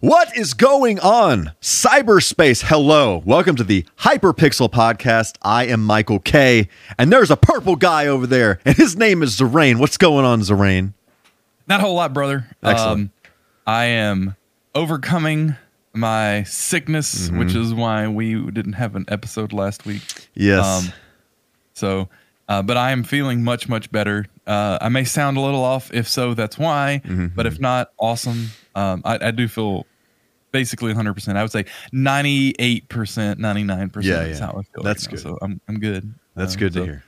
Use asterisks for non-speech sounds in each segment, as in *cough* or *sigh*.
What is going on? Cyberspace, hello. Welcome to the Hyperpixel Podcast. I am Michael K. And there's a purple guy over there, and his name is Zerain. What's going on, Zerain? Not a whole lot, brother. Excellent. Um, I am overcoming my sickness, Mm-hmm. which is why we didn't have an episode last week. Yes. Um, So, uh, but I am feeling much, much better. Uh, I may sound a little off. If so, that's why. Mm-hmm. But if not, awesome. Um, I, I do feel basically 100%. I would say 98%, 99% Yeah, is yeah. how I feel. That's right now. good. So I'm, I'm good. That's Um, good to so hear.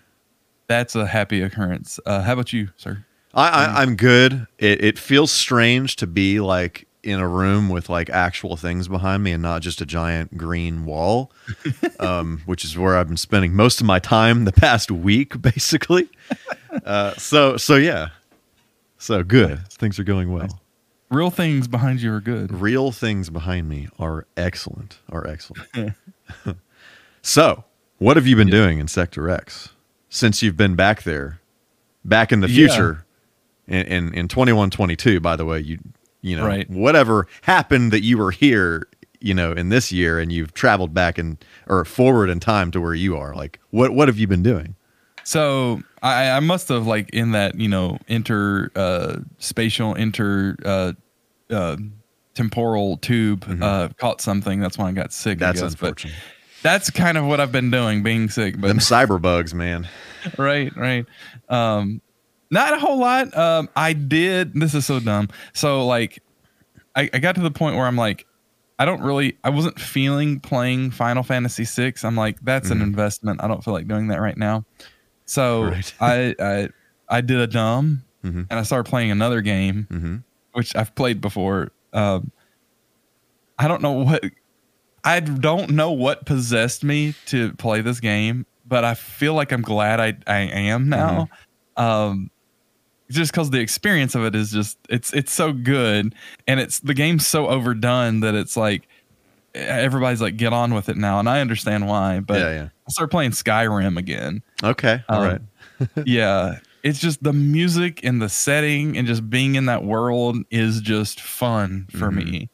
That's a happy occurrence. Uh, how about you, sir? I, I, I'm good. It, it feels strange to be like in a room with like actual things behind me and not just a giant green wall, *laughs* um, which is where I've been spending most of my time the past week, *laughs* basically. Uh, so, so yeah. So good. Things are going well. Real things behind you are good. Real things behind me are excellent. Are excellent. *laughs* so, what have you been doing in Sector X since you've been back there, back in the Yeah. future, in in, in twenty one twenty two? By the way, you you know Right. whatever happened that you were here, you know, in this year, and you've traveled back and or forward in time to where you are. Like, what what have you been doing? So I, I must have like in that you know inter uh, spatial inter uh, uh, temporal tube uh, caught something. That's why I got sick. Mm-hmm. That's guess. Unfortunate. that's kind of what I've been doing, being sick. But Them cyber bugs, man. *laughs* right, right. Um, not a whole lot. Um, I did. This is so dumb. So like, I, I got to the point where I'm like, I don't really. I wasn't feeling playing Final Fantasy VI. I'm like, that's an investment. I don't feel like doing that right now. So Mm-hmm. Right. I, I I did a dumb, Mhm. and I started playing another game, hmm which I've played before. Um, I don't know what. I don't know what possessed me to play this game, but I feel like I'm glad I I am now. Um, just because the experience of it is just it's it's so good, and it's the game's so overdone that it's like everybody's like get on with it now, and I understand why. But yeah, yeah. I started playing Skyrim again. Okay, all Um, right. *laughs* yeah it's just the music and the setting and just being in that world is just fun for Mm-hmm. me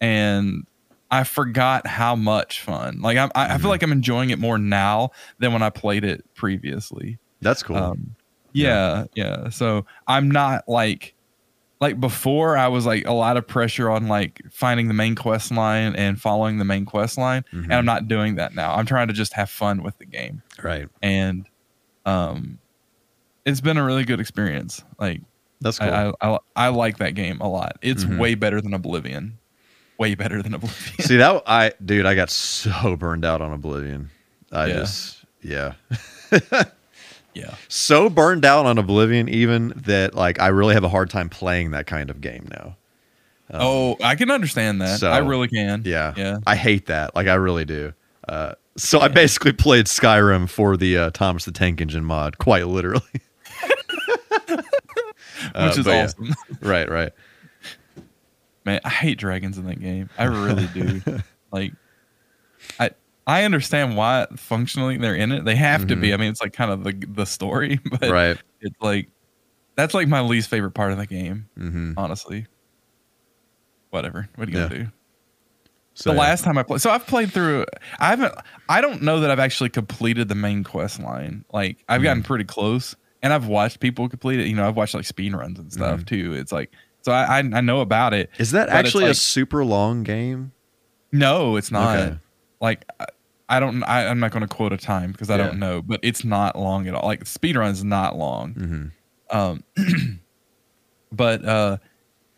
and i forgot how much fun like I, I Mm-hmm. feel like i'm enjoying it more now than when i played it previously That's cool. um yeah yeah so i'm not like like before i was like a lot of pressure on like finding the main quest line and following the main quest line Mm-hmm. and i'm not doing that now i'm trying to just have fun with the game right. and um it's been a really good experience like That's cool. I, I, I I like that game a lot it's Mhm. way better than oblivion way better than oblivion See that I *laughs* dude, I got so burned out on Oblivion. I Yeah. just yeah. *laughs* yeah So burned out on Oblivion even that like I really have a hard time playing that kind of game now. oh i can understand that so, i really can Yeah. yeah I hate that. Like I really do. Uh so I basically played Skyrim for the uh, Thomas the Tank Engine mod, *laughs* quite literally. *laughs* Uh, which is but yeah. awesome *laughs* right, right. man i hate dragons in that game i really do like i i understand why functionally they're in it they have to be i mean it's like kind of the the story *laughs* but Mm-hmm. right. it's like that's like my least favorite part of the game Mhm. honestly whatever what are you Yeah. gonna do So the last time I played, so I've played through. I haven't. I don't know that I've actually completed the main quest line. Like I've gotten Mm-hmm. pretty close, and I've watched people complete it. You know, I've watched like speed runs and stuff Mm-hmm. too. It's like so I I, I know about it. Is that actually a super long game? No, it's not. Okay. Like I, don't. I, I'm not going to quote a time because I Yeah. don't know, but it's not long at all. Like speed run is not long. Mhm. Um, *clears throat* but uh,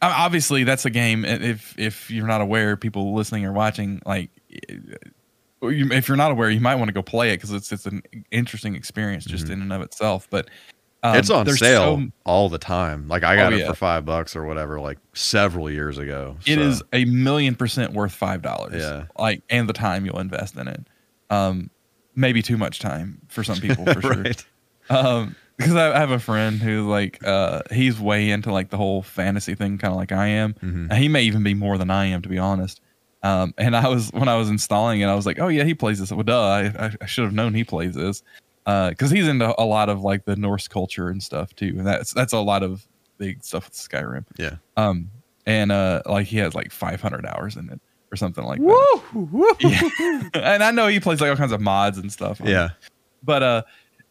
obviously that's a game. If if you're not aware, people listening or watching, like, if you're not aware, you might want to go play it because it's it's an interesting experience just in and of itself. But um, Mm-hmm. it's on sale so- all the time. Like I got Oh, it yeah. for five bucks or whatever, like several years ago. It So, is a million percent worth five dollars. Yeah. like and the time you'll invest in it. Um, maybe too much time for some people *laughs* for sure. right. um because I, I have a friend who like uh he's way into like the whole fantasy thing kind of like i am Mhm. and he may even be more than i am to be honest um and i was when i was installing it i was like oh yeah he plays this well duh i, I- I should have known he plays this uh because he's into a lot of like the norse culture and stuff too and that's that's a lot of big stuff with skyrim Yeah. um and uh, like he has like 500 hours in it or something like that. Woo! Yeah. *laughs* and I know he plays like all kinds of mods and stuff. on it. Yeah. but uh,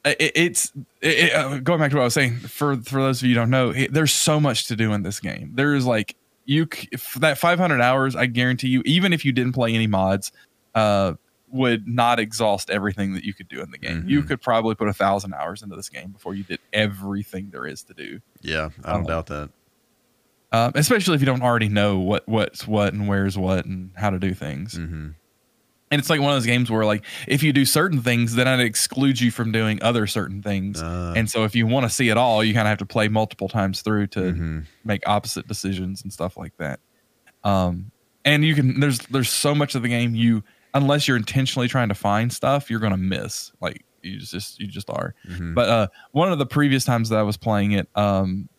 it, it's it, uh, going back to what I was saying. For for those of you who don't know, there's so much to do in this game. There is like you if that 500 hours. I guarantee you, even if you didn't play any mods, uh, would not exhaust everything that you could do in the game. You Mhm. could probably put a thousand hours into this game before you did everything there is to do. Yeah. I don't Oh. doubt that. Um, especially if you don't already know what what's what and where's what and how to do things. hmm And it's like one of those games where like if you do certain things, then it excludes you from doing other certain things. Uh, and so if you want to see it all, you kind of have to play multiple times through to mhm. make opposite decisions and stuff like that. Um, and you can there's there's so much of the game you unless you're intentionally trying to find stuff, you're gonna miss. Like you just you just are. Mhm. But uh, one of the previous times that I was playing it, um,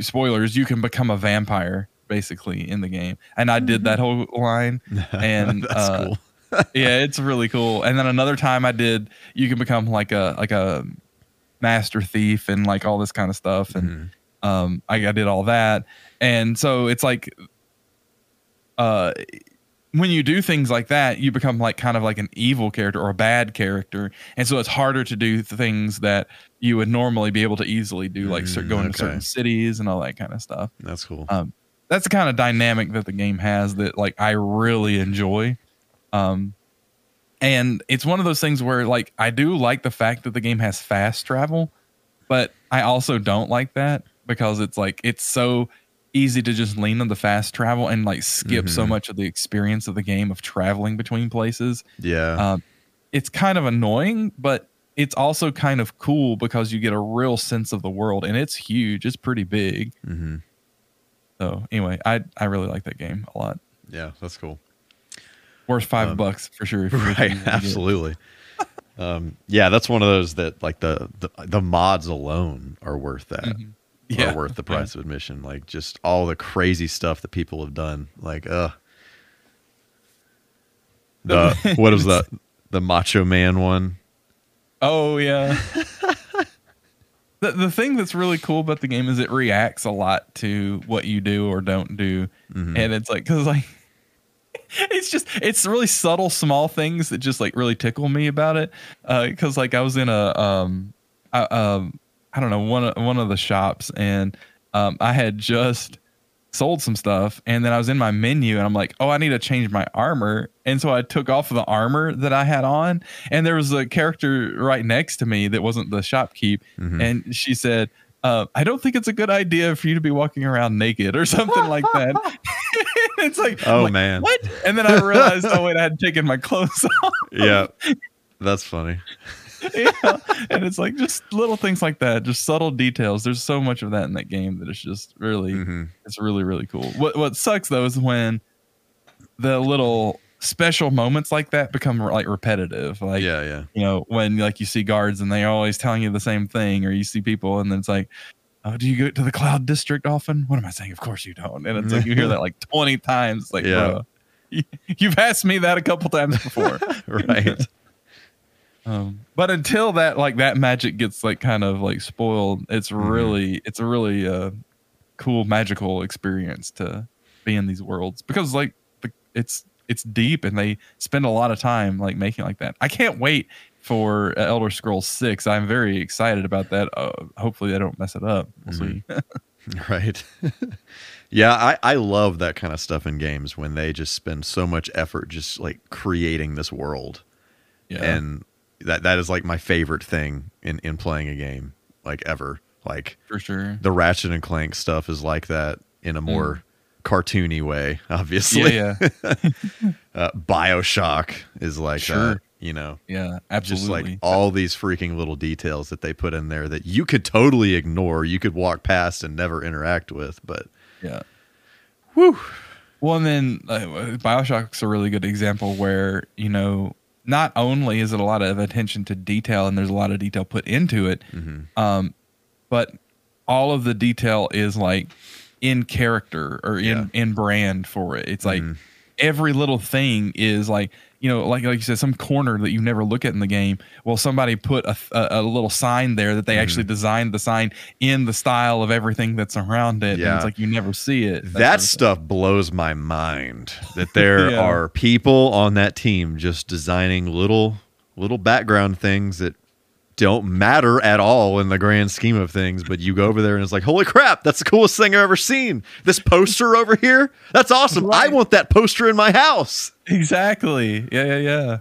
spoilers, you can become a vampire basically in the game, and I did that whole line. *laughs* and, *laughs* uh, cool. *laughs* yeah, it's really cool. And then another time I did, you can become like a like a master thief and like all this kind of stuff, and Mhm. um, I, I did all that, and so it's like, uh, when you do things like that, you become like kind of like an evil character or a bad character, and so it's harder to do things that you would normally be able to easily do, like Mm, going to certain cities and all that kind of stuff. That's cool. Um, that's the kind of dynamic that the game has that like I really enjoy. Um, and it's one of those things where like I do like the fact that the game has fast travel, but I also don't like that because it's like it's so easy to just lean on the fast travel and like skip so Mhm. much of the experience of the game of traveling between places. yeah. Um, it's kind of annoying, but it's also kind of cool because you get a real sense of the world and it's huge. It's pretty big. hmm So anyway, I I really like that game a lot. Yeah. That's cool. Worth five Um, bucks for sure. if you- if right you get it. absolutely um yeah that's one of those that like the the, the mods alone are worth that Mhm. are worth the price of admission like just all the crazy stuff that people have done like uh the *laughs* what is that *laughs* the macho man one Oh yeah. *laughs* the the thing that's really cool about the game is it reacts a lot to what you do or don't do, Mhm. and it's like because like it's just it's really subtle small things that just like really tickle me about it. Uh because like I was in a um I, um I don't know one of one of the shops and um I had just sold some stuff and then I was in my menu and I'm like, oh, I need to change my armor. And so I took off the armor that I had on and there was a character right next to me that wasn't the shopkeep. Mhm. And she said, uh, I don't think it's a good idea for you to be walking around naked or *laughs* something like that. *laughs* *laughs* it's like, Oh, like, man. what? And then I realized, oh wait, I had taken my clothes off. yeah that's funny *laughs* yeah. And it's like just little things like that, just subtle details. There's so much of that in that game that it's just really hmm it's really, really cool. What what sucks though is when the little special moments like that become like repetitive. Like yeah yeah you know, when like you see guards and they're always telling you the same thing, or you see people and then it's like, Oh, do you go to the cloud district often? What am I saying? Of course you don't. And it's like you hear *laughs* that like 20 times. Like, Yeah. bro, *laughs* you've asked me that a couple times before. right Um, but until that like that magic gets like kind of like spoiled, it's Mhm. really it's a really uh cool magical experience to be in these worlds because like the, it's it's deep and they spend a lot of time like making like that. I can't wait for Elder Scrolls 6. I'm very excited about that. Uh, hopefully they don't mess it up. We'll Mhm. see. *laughs* *laughs* right *laughs* yeah I, I love that kind of stuff in games when they just spend so much effort just like creating this world yeah. and that that is like my favorite thing in in playing a game like ever like for sure. the ratchet and clank stuff is like that in a more cartoony way *laughs* obviously Mm. Yeah, yeah. *laughs* uh, bioshock is like Sure. that you know Yeah, just absolutely. like all these freaking little details that they put in there that you could totally ignore you could walk past and never interact with but yeah. whew Well, and then uh, Bioshock's a really good example where you know not only is it a lot of attention to detail and there's a lot of detail put into it, hmm um, but all of the detail is like in character or in Yeah. in brand for it. It's like Mhm. every little thing is like you know, like like you said, some corner that you never look at in the game. Well, somebody put a, a, a little sign there that they Mm-hmm. actually designed the sign in the style of everything that's around it. And Yeah. it's like you never see it. that thing. stuff blows my mind that there *laughs* Yeah. are people on that team just designing little little background things that don't matter at all in the grand scheme of things but you go over there and it's like holy crap that's the coolest thing i've ever seen this poster over here that's awesome i want that poster in my house Exactly. Yeah, yeah, yeah.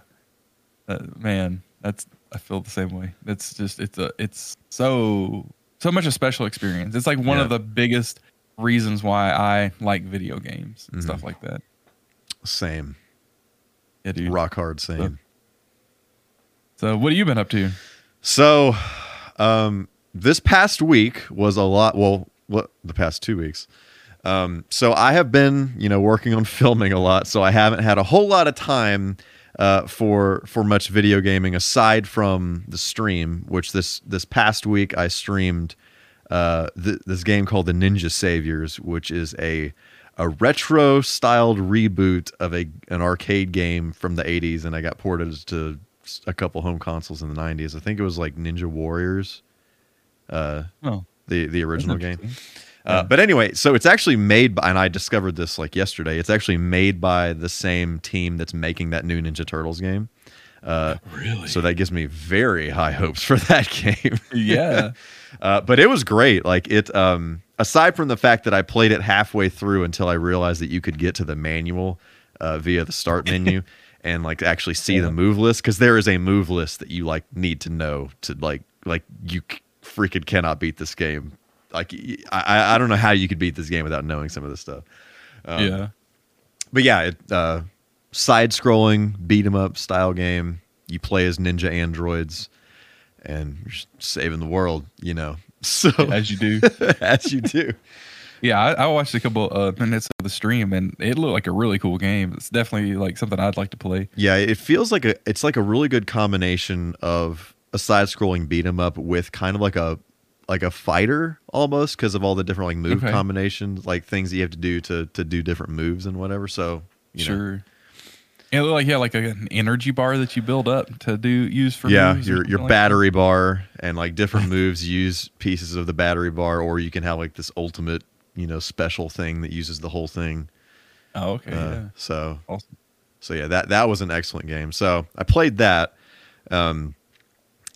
Uh, man, that's I feel the same way. It's just it's a it's so so much a special experience. It's like one Yeah. of the biggest reasons why I like video games and Mm-hmm. stuff like that. same Yeah, dude. rock hard same So, what have you been up to? So, um, this past week was a lot. Well, what the past two weeks. Um, so I have been, you know, working on *laughs* filming a lot. So I haven't had a whole lot of time uh, for for much video gaming aside from the stream. Which this this past week I streamed uh, th- this game called the Ninja Saviors, which is a a retro styled reboot of a an arcade game from the 80s, and I got ported to a couple home consoles in the 90s. I think it was like Ninja Warriors, uh, Oh, the the original game. Uh, but anyway, so it's actually made by, and I discovered this like yesterday. It's actually made by the same team that's making that new Ninja Turtles game. Uh, Really? so that gives me very high hopes for *laughs* that game. yeah. *laughs* Uh, but it was great. Like it, um, aside from the fact that I played it halfway through until I realized that you could get to the manual uh, via the start menu *laughs* and like actually see the move list because there is a move list that you like need to know to like like you freaking cannot beat this game. Like I I don't know how you could beat this game without knowing some of this stuff. Um, yeah. but yeah, it uh, side scrolling beat 'em up style game. You play as ninja androids, and you're just saving the world. You know, *laughs* so As you do. *laughs* as you do. Yeah, I, I watched a couple uh, minutes of the stream and it looked like a really cool game. It's definitely like something I'd like to play. Yeah, it feels like a it's like a really good combination of a side scrolling beat 'em up with kind of like a like a fighter almost because of all the different like move Okay. combinations, like things that you have to do to to do different moves and whatever. So you sure. And it looked like yeah, like a, an energy bar that you build up to do use for yeah moves your your like battery bar and like different *laughs* moves use pieces of the battery bar or you can have like this ultimate you know special thing that uses the whole thing. Oh, okay. Uh, yeah. so Awesome. so yeah that that was an excellent game so i played that um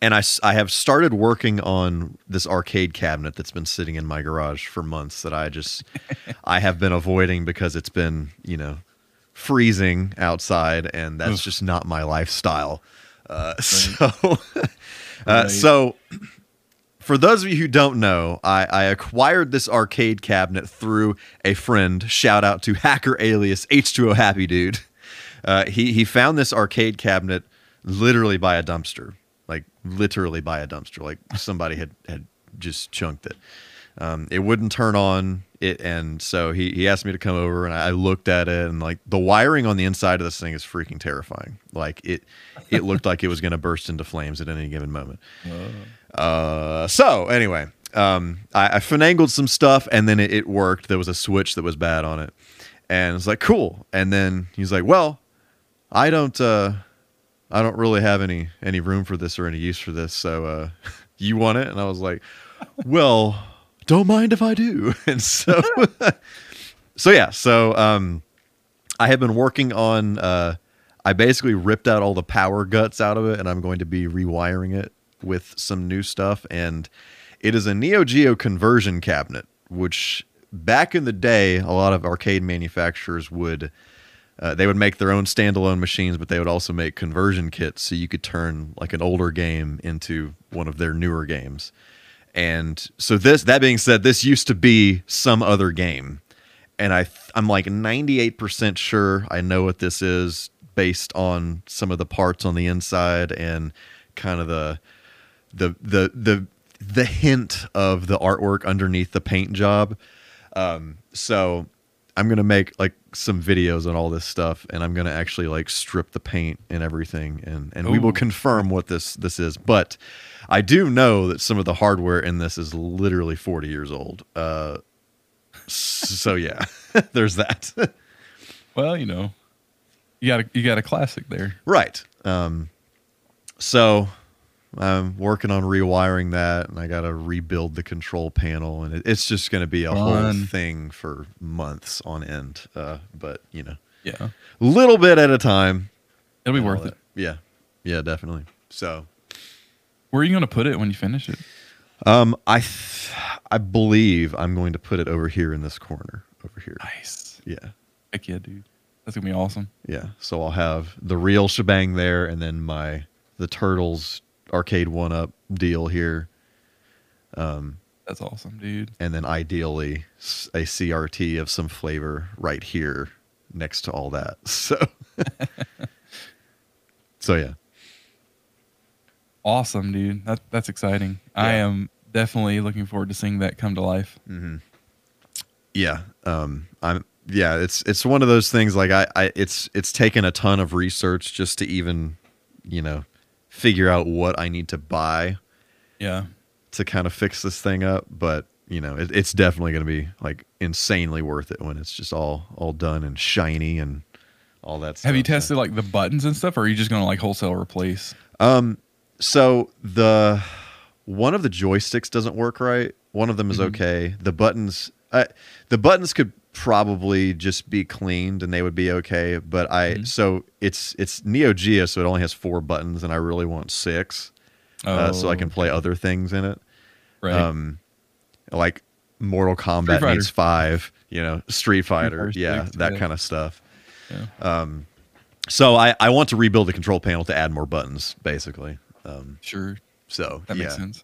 and I I have started working on this arcade cabinet that's been sitting in my garage for months that i just *laughs* i have been avoiding because it's been you know freezing outside and that's Oof. just not my lifestyle uh, *laughs* so *laughs* uh, Right. so for those of you who don't know, I, I acquired this arcade cabinet through a friend. Shout out to hacker alias H2O Happy Dude. Uh, he he found this arcade cabinet literally by a dumpster, like literally by a dumpster, like somebody had had just chunked it. Um, it wouldn't turn on it, and so he he asked me to come over, and I looked at it, and like the wiring on the inside of this thing is freaking terrifying. Like it it looked like it was going to burst into flames at any given moment. *laughs* Uh, so anyway, um, I, I some stuff and then it, it worked. There was a switch that was bad on it, and it's like cool. And then he's like, "Well, I don't, uh, I don't really have any any room for this or any use for this. So uh, *laughs* you want it?" And I was like, "Well, don't mind if I do." *laughs* And so, *laughs* so yeah, so um, I have been working on. Uh, I basically ripped out all the power guts out of it, and I'm going to be rewiring it with some new stuff. And it is a Neo Geo conversion cabinet, which back in the day, a lot of arcade manufacturers would. Uh, they would make their own standalone machines, but they would also make conversion kits so you could turn like an older game into one of their newer games. And so this, that being said, this used to be some other game, and I, I'm like 98% sure I know what this is based on some of the parts on the inside and kind of the, the, the, the, the hint of the artwork underneath the paint job. Um, so I'm gonna make like some videos on all this stuff, and I'm gonna actually like strip the paint and everything, and and we will confirm what this this is. But I do know that some of the hardware in this is literally 40 years old. Uh, so yeah, *laughs* there's that. Well, you know, You got a, you got a classic there. Right. Um, so I'm working on rewiring that, and I got to rebuild the control panel, and it, it's just going to be a whole thing for months on end. Uh, but you know, Yeah, little bit at a time. it'll be worth it. Yeah, yeah, definitely. So, Where are you going to put it when you finish it? um, I, th- I believe I'm going to put it over here in this corner, over here. Nice. Yeah, Heck yeah, dude. That's gonna be awesome. yeah. So I'll have the real shebang there, and then my the turtles arcade one up deal here. Um, That's awesome, dude. and then ideally a CRT of some flavor right here next to all that. *laughs* So, *laughs* so yeah, Awesome, dude. That that's exciting. I am definitely looking forward to seeing that come to life. yeah. Um, I'm yeah. It's it's one of those things like I, I it's it's taken a ton of research just to even you know figure out what I need to buy Yeah. to kind of fix this thing up, but. You know, it, it's definitely going to be like insanely worth it when it's just all all done and shiny and all that. stuff. Have you tested like the buttons and stuff, or are you just gonna like wholesale replace? Um, so the one of the joysticks doesn't work right. One of them is okay. The buttons, the buttons could probably just be cleaned and they would be okay. But I, so it's it's Neo Geo, so it only has four buttons, and I really want six, uh, so I can play other things in it. right. Um, like Mortal Kombat needs five. You know, Street Fighter, Fighter yeah, six, that yeah. kind of stuff. yeah. Um, So I I want to rebuild the control panel to add more buttons, basically. Um, sure. so That yeah. makes sense.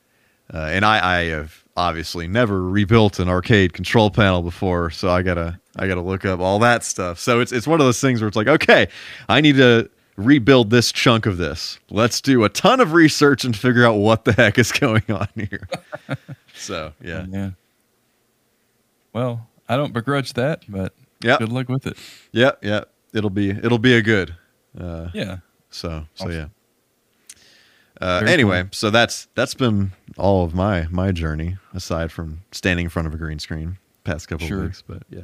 Uh, and I, I have obviously never rebuilt an arcade control panel before, so I gotta I gotta look up all that stuff. So it's it's one of those things where it's like, okay, I need to rebuild this chunk of this. Let's do a ton of research and figure out what the heck is *laughs* going on here. *laughs* so yeah, Yeah. Well, I don't begrudge that, but yeah, good luck with it. yeah, yeah. It'll be it'll be a good. Uh, Yeah. So so Awesome. yeah. Uh, anyway, cool. so that's that's been all of my my journey aside from standing in front of a green screen past couple Sure. weeks. But yeah,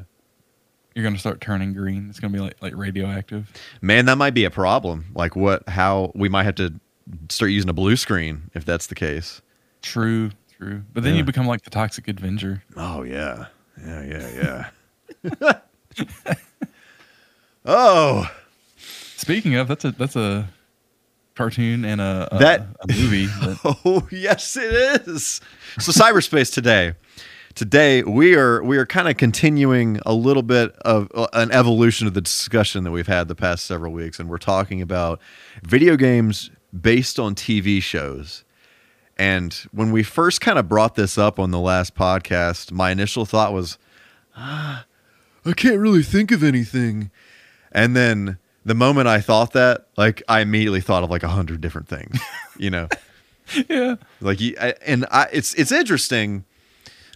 You're gonna start turning green. It's gonna be like like radioactive. man, that might be a problem. Like what? How we might have to start using a blue screen if that's the case. True, true. But then Yeah. you become like the toxic Avenger. Oh yeah, yeah, yeah, yeah. *laughs* oh, Speaking of, that's a that's a cartoon and a, a That- a movie. *laughs* Oh yes, it is. So cyberspace today. Today we are we are kind of continuing a little bit of uh, an evolution of the discussion that we've had the past several weeks, and we're talking about video games based on TV shows. And when we first kind of brought this up on the last podcast, my initial thought was, ah, I can't really think of anything. And then the moment I thought that, like I immediately thought of like a hundred different things, *laughs* you know. yeah. Like, and I, it's it's interesting.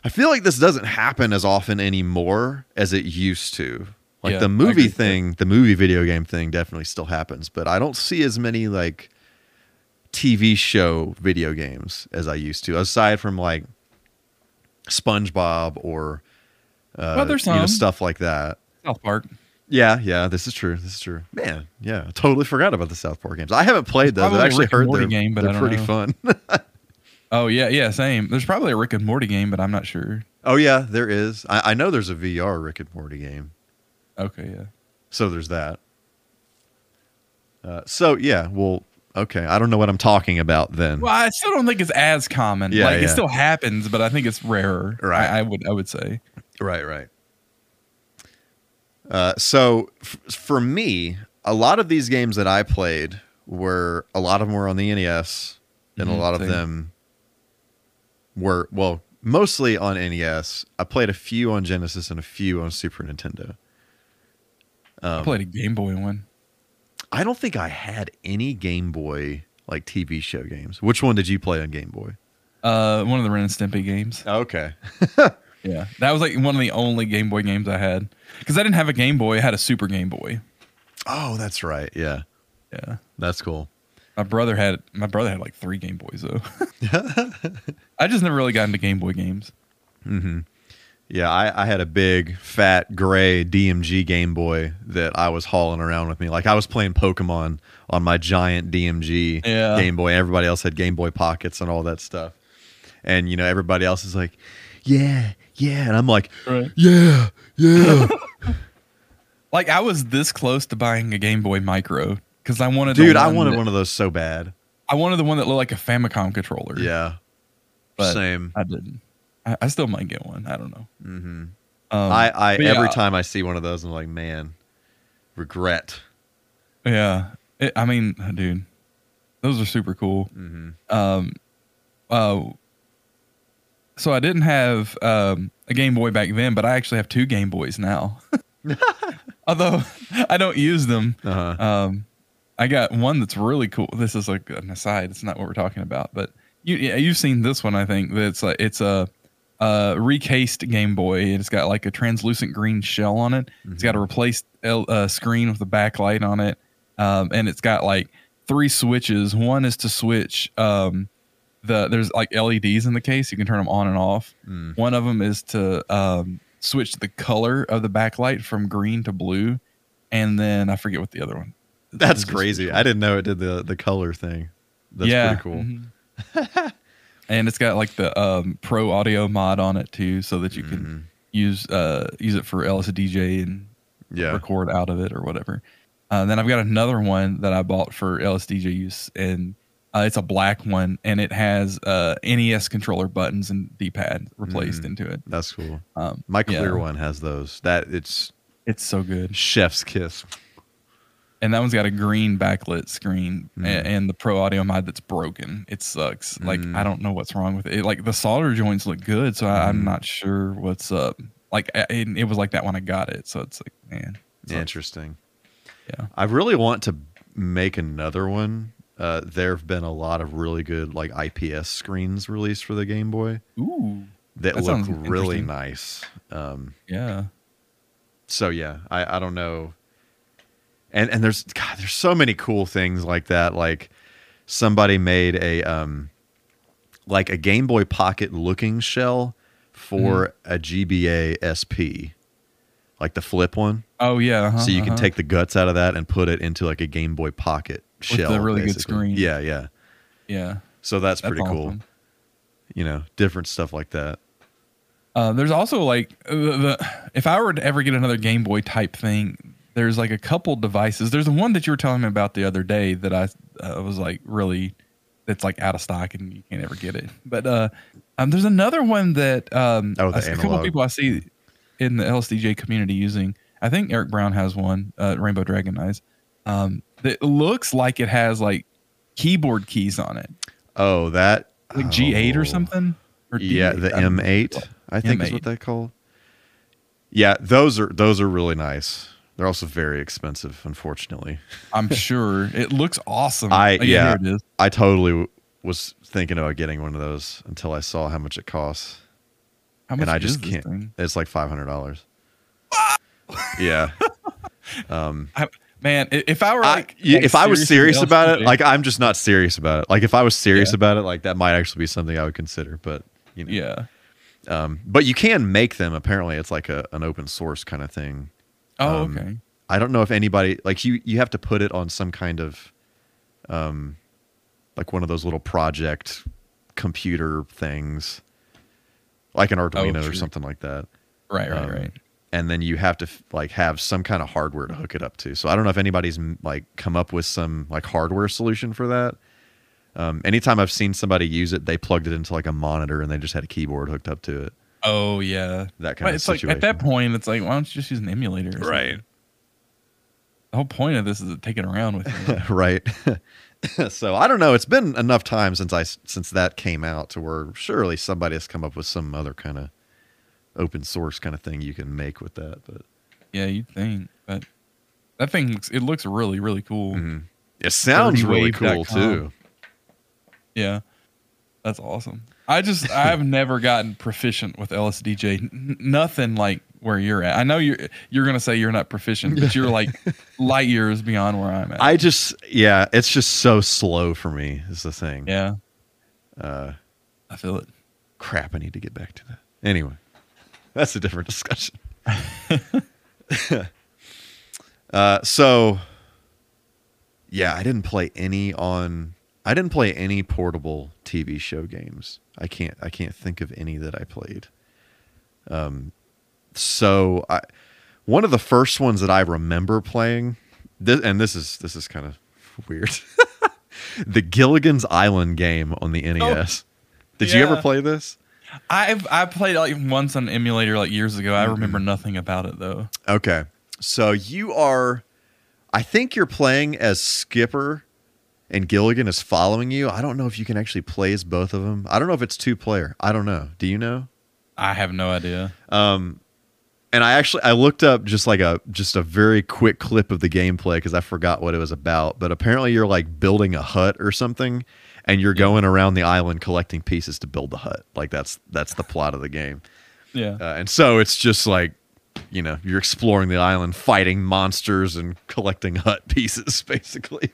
I feel like this doesn't happen as often anymore as it used to. Like Yeah, the movie agree with that. thing, the movie video game thing definitely still happens, but I don't see as many like TV show video games as I used to, aside from like SpongeBob or uh, Well, there's you know, some. stuff like that. South Park. Yeah, yeah, this is true. This is true. Man, yeah, I totally forgot about the South Park games. I haven't played those. I've actually heard they're, game, but they're I don't pretty know. fun. *laughs* Oh yeah, yeah, same. There's probably a Rick and Morty game, but I'm not sure. Oh yeah, there is. I, I know there's a VR Rick and Morty game, Okay, yeah. so there's that. Uh, so yeah, well, okay. I don't know what I'm talking about then. Well, I still don't think it's as common. Yeah, like yeah. it still happens, but I think it's rarer. Right. I, I would I would say. Right, right. Uh, so f- for me, a lot of these games that I played were a lot of them were on the NES, and a Mhm, lot of same. them were well, mostly on NES. I played a few on Genesis and a few on Super Nintendo. I played a Game Boy one. I don't think I had any Game Boy like TV show games. Which one did you play on Game Boy? Uh, one of the Ren and Stimpy games. Okay. *laughs* Yeah, that was like one of the only Game Boy games I had because I didn't have a Game Boy. I had a Super Game Boy. Oh, that's right. Yeah. Yeah, That's cool. my brother had my brother had like three Game Boys though. *laughs* I just never really got into Game Boy games. Mm-hmm. Yeah, I, I had a big, fat, gray DMG Game Boy that I was hauling around with me. Like I was playing Pokemon on my giant DMG Yeah. Game Boy. Everybody else had Game Boy Pockets and all that stuff. And you know, everybody else is like, "Yeah, yeah," and I'm like, Right. "Yeah, yeah." *laughs* Like I was this close to buying a Game Boy Micro because I wanted. Dude, I wanted that- one of those so bad. I wanted the one that looked like a Famicom controller. Yeah, but same. I didn't. I, I still might get one. I don't know. hmm Um, I, I every yeah, time I see one of those, I'm like, man, regret. Yeah, It- I mean, dude, those are super cool. hmm Um, uh, so I didn't have um, a Game Boy back then, but I actually have two Game Boys now. *laughs* Although I don't use them. Uh-huh. Um, I got one that's really cool. This is like an aside. It's not what we're talking about, but you yeah, you've seen this one. I think that's like it's a, a recased Game Boy. It's got like a translucent green shell on it. It's got a replaced L, uh, screen with a backlight on it, um, and it's got like three switches. One is to switch um, the there's like LEDs in the case. You can turn them on and off. Mm. One of them is to um, switch the color of the backlight from green to blue, and then I forget what the other one. That's crazy. I didn't know it did the the color thing. That's yeah. pretty cool. mhm. *laughs* and it's got like the um, pro audio mod on it too, so that you can Mhm. use uh, use it for LSDJ and Yeah. record out of it or whatever. Uh, then I've got another one that I bought for LSDJ use, and uh, it's a black one, and it has uh, NES controller buttons and D-pad replaced Mm. into it. That's cool. Um, My clear yeah, one has those. That it's It's so good, chef's kiss. and that one's got a green backlit screen Mm. and, and the pro audio mod that's broken. It sucks. Like Mm. I don't know what's wrong with it. It- Like the solder joints look good, so I, Mm. I'm not sure what's up. Like it, it was like that when I got it, so it's like man, sucks. Interesting. Yeah. I really want to make another one. Uh, there have been a lot of really good like IPS screens released for the Game Boy Ooh, that, That look really nice. Um, yeah. so yeah, I, I don't know. And and there's God, there's so many cool things like that. Like somebody made a um like a Game Boy Pocket looking shell for Mm-hmm. a GBA SP, like the flip one. Oh yeah. uh-huh, so you can uh-huh. take the guts out of that and put it into like a Game Boy Pocket With shell. the really good screen. Yeah, yeah. Yeah, So that's, that's pretty cool. You know, different stuff like that. Uh, there's also like uh, the, the if I were to ever get another Game Boy type thing, there's like a couple devices. There's the one that you were telling me about the other day that I uh, was like really that's like out of stock and you can't ever get it. But uh, um, there's another one that um, Oh, a, couple people I see in the LSDJ community using. I think Eric Brown has one, uh, Rainbow Dragon Eyes. Um, that looks like it has like keyboard keys on it, Oh, that like G8 oh. or something. Or Yeah, D8, the know. M8, I think is M8. what they call. Yeah, those are those are really nice. They're also very expensive, unfortunately. I'm *laughs* sure it looks awesome. I- Oh, yeah. is. I totally w- was thinking about getting one of those until I saw how much it costs, How much and I is just this can't. thing? It's like five hundred dollars. yeah, *laughs* um, I, man, if I were like, yeah, like if I was serious about it, like I'm just not serious about it. Like if I was serious Yeah. about it, like that might actually be something I would consider. But you know, yeah. Um, but you can make them. Apparently, it's like a, an open source kind of thing. Oh, Um, okay. I don't know if anybody like you. You have to put it on some kind of, um, like one of those little project computer things, like an Arduino or sure. something like that. Right, right, um, right. And then you have to like have some kind of hardware to hook it up to. So I don't know if anybody's like come up with some like hardware solution for that. Um, anytime I've seen somebody use it, they plugged it into like a monitor and they just had a keyboard hooked up to it. Oh, yeah. That kind of it's like situation. at that point, it's like, why don't you just use an emulator? or? Right. The whole point of this is to take it around with you. *laughs* right *laughs* so i don't know it's been enough time since i since that came out to where surely somebody has come up with some other kind of open source kind of thing you can make with that but yeah, you'd think, but that thing looks, it looks really, really cool. mhm. it sounds really cool too Yeah, that's awesome. I just I've *laughs* never gotten proficient with LSDJ. N- nothing like where you're at. I know you're you're gonna say you're not proficient, but you're like *laughs* light years beyond where I'm at. i just yeah it's just so slow for me is the thing yeah, uh I feel it. crap i need to get back to that anyway that's a different discussion. *laughs* uh, so, yeah, I didn't play any on. I didn't play any portable TV show games. I can't. I can't think of any that I played. Um, so I, one of the first ones that I remember playing, this, and this is this is kind of weird. *laughs* the Gilligan's Island game on the NES. Did you ever play this? I've I played like once on emulator like years ago. I Mm-hmm. remember nothing about it though. Okay. So you are I think you're playing as Skipper and Gilligan is following you. I don't know if you can actually play as both of them. I don't know if it's two player. I don't know. Do you know? I have no idea. Um and I actually I looked up just like a just a very quick clip of the gameplay because I forgot what it was about. But apparently you're like building a hut or something, and you're going around the island collecting pieces to build the hut. Like that's that's the plot of the game. Yeah. Uh, and so it's just like, you know, you're exploring the island, fighting monsters and collecting hut *laughs* pieces, basically.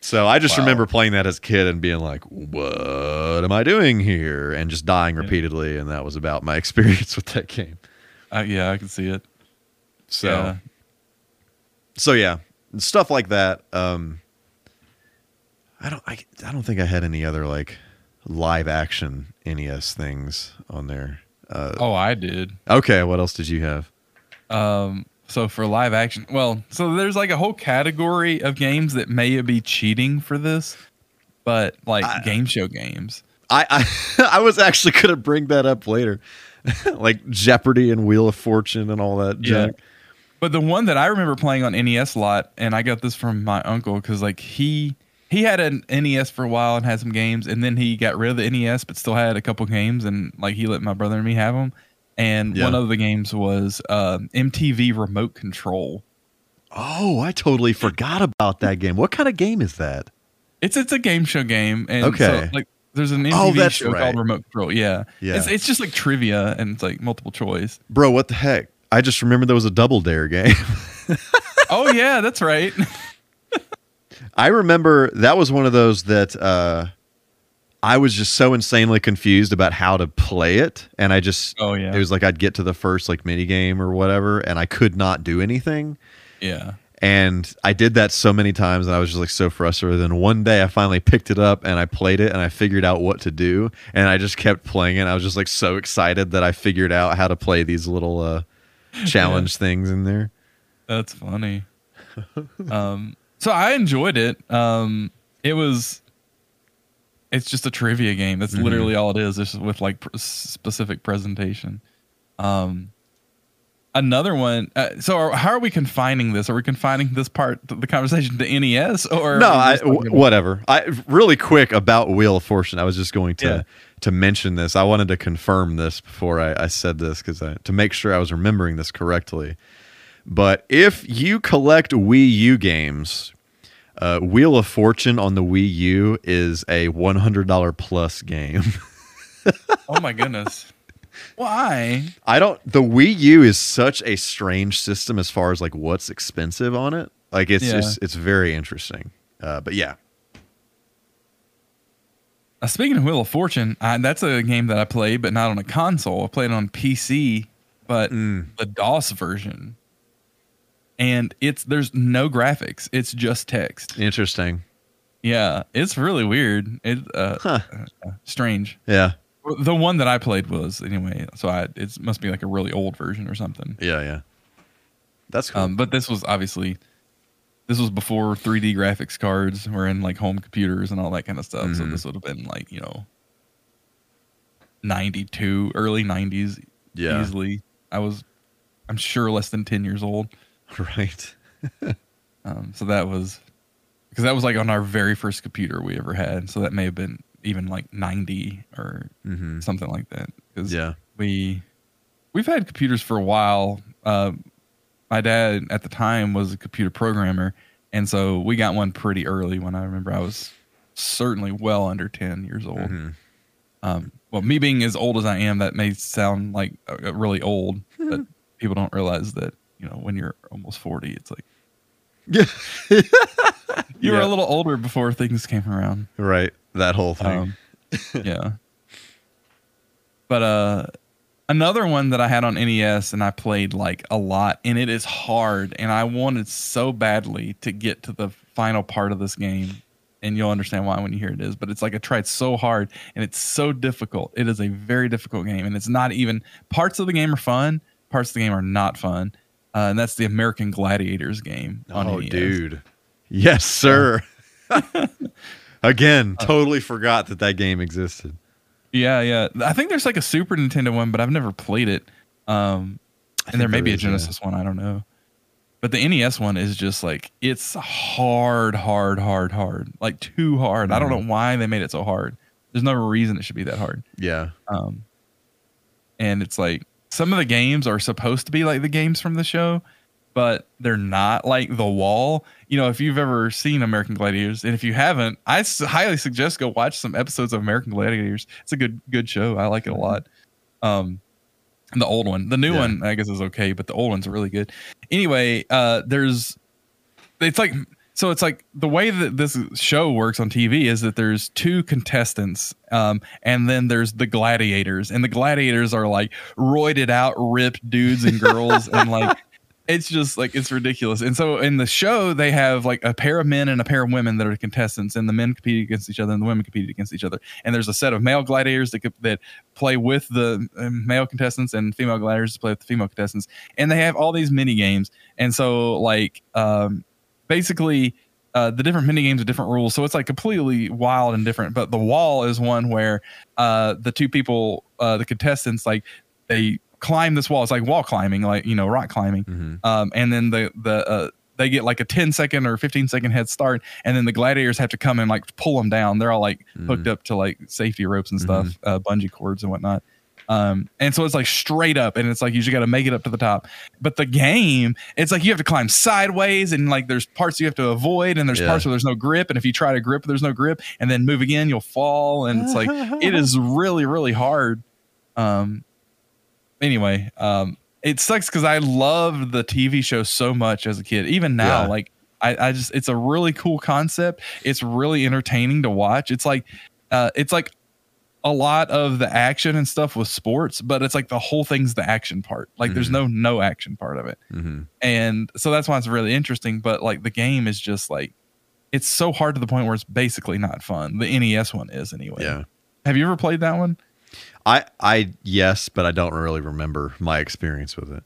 so I just Wow. remember playing that as a kid and being like, what am I doing here? And just dying repeatedly. And that was about my *laughs* experience with that game. Uh, yeah, I can see it. So, Yeah. so yeah, stuff like that. Um, I don't, I, I don't think I had any other like live action NES things on there. Uh, Oh, I did. okay. What else did you have? Um, so for live action, well, so there's like a whole category of games that may be cheating for this, but like I- game show games. I I, *laughs* I was actually *laughs* going to bring that up later, *laughs* like Jeopardy and Wheel of Fortune and all that Yeah. junk. But the one that I remember playing on NES a lot, and I got this from my uncle because like he he had an NES for a while and had some games, and then he got rid of the NES, but still had a couple games, and like he let my brother and me have them. And Yeah. one of the games was um, MTV Remote Control. Oh, I totally forgot about that game. What kind of game is that? It's it's a game show game, and Okay. so, like there's an MTV Oh, that's show right. called Remote Control. Yeah, Yeah. It's, it's just like trivia and it's like multiple choice. Bro, what the heck? I just remember there was a Double Dare game. *laughs* oh yeah, that's right. *laughs* I remember that was one of those that uh, I was just so insanely confused about how to play it, and I just Oh, yeah. it was like I'd get to the first like mini game or whatever, and I could not do anything. yeah. And I did that so many times, and I was just like so frustrated. And one day, I finally picked it up and I played it, and I figured out what to do, and I just kept playing it. I was just like so excited that I figured out how to play these little uh, *laughs* challenge things in there. That's funny. *laughs* um, so I enjoyed it. Um, it was. It's just a trivia game. That's Mm-hmm. literally all it is. Just with like pr- specific presentation. Um, another one. Uh, so are, how are we confining this? Are we confining this part of the conversation to NES or? no, I, w- whatever. I really quick about Wheel of Fortune. I was just going to Yeah. to mention this. I wanted to confirm this before I, I said this because to make sure I was remembering this correctly. But if you collect Wii U games, uh, Wheel of Fortune on the Wii U is a one hundred dollar plus game. *laughs* Oh my goodness. Why? I don't. The Wii U is such a strange system as far as like what's expensive on it. Like it's Yeah. just it's very interesting. Uh, but yeah, Uh, speaking of Wheel of Fortune, I, that's a game that I played, but not on a console. I played it on PC, but Mm. the DOS version. And it's there's no graphics; it's just text. interesting. Yeah, it's really weird. It uh, Huh. uh, strange. Yeah, The one that I played was anyway, so I it must be like a really old version or something. yeah, yeah. That's cool. Um, but this was obviously this was before 3D graphics cards were in like home computers and all that kind of stuff. So Mhm. this would have been like you know 92, early 90s, Yeah. easily. I was, I'm sure, less than 10 years old. *laughs* right. Um, so that was because that was like on our very first computer we ever had. So that may have been even like 90 or hmm something like that. Because Yeah. we we've had computers for a while. Uh, my dad at the time was a computer programmer, and so we got one pretty early. When I remember, I was certainly well under ten years old. Mhm. Um, well, me being as old as I am, that may sound like uh, really old, but *laughs* people don't realize that you know when you're almost forty, it's like Yeah. *laughs* you were a little older before things came around. Right. That whole thing. Um, *laughs* yeah. But uh Another one that I had on NES and I played like a lot, and it is hard. And I wanted so badly to get to the final part of this game. And you'll understand why when you hear it is. But it's like I tried so hard and it's so difficult. It is a very difficult game. And it's not even parts of the game are fun, parts of the game are not fun. Uh, and that's the American Gladiators game. On oh, NES. dude. Yes, sir. *laughs* Again, totally forgot that that game existed. Yeah, yeah. I think there's like a Super Nintendo one, but I've never played it. Um, and there may there be a is, yeah. Genesis one. I don't know. But the NES one is just like it's hard, hard, hard, hard. Like too hard. I don't Mm-hmm. know why they made it so hard. There's no reason it should be that hard. Yeah. Um, and it's like some of the games are supposed to be like the games from the show, but they're not like the wall. You know, if you've ever seen American Gladiators, and if you haven't, I s- highly suggest go watch some episodes of American Gladiators. It's a good good show. I like it a lot. Um, the old one, the new Yeah. one, I guess is okay, but the old one's really good. Anyway, uh, there's it's like so it's like the way that this show works on TV is that there's two contestants, um, and then there's the gladiators, and the gladiators are like roided out, ripped dudes and girls, and like *laughs* it's just like it's ridiculous. And so in the show, they have like a pair of men and a pair of women that are contestants, and the men compete against each other, and the women compete against each other. And there's a set of male gladiators that that play with the uh, male contestants, and female gladiators play with the female contestants. And they have all these mini games, and so like um, basically. Uh, the different mini games have different rules, so it's like completely wild and different. But the wall is one where uh, the two people, uh, the contestants, like they climb this wall. It's like wall climbing, like you know, rock climbing hmm um, and then the the uh, they get like a 10 second or 15 second head start and then the gladiators have to come and like pull them down they're all like hooked up to like safety ropes and stuff uh, bungee cords and whatnot um, and so it's like straight up and it's like you just got to make it up to the top. But the game it's like you have to climb sideways and like there's parts you have to avoid and there's Yeah. parts where there's no grip and if you try to grip there's no grip and then move again you'll fall and it's like it is *laughs* really really hard. Um anyway um it sucks because i loved the tv show so much as a kid. Even now Yeah. like I, I just it's a really cool concept. It's really entertaining to watch. It's like uh it's like a lot of the action and stuff with sports but it's like the whole thing's the action part like there's Mhm. no no action part of it hmm and so that's why it's really interesting but like the game is just like it's so hard to the point where it's basically not fun the nes one is anyway Yeah. have you ever played that one I I yes, but I don't really remember my experience with it.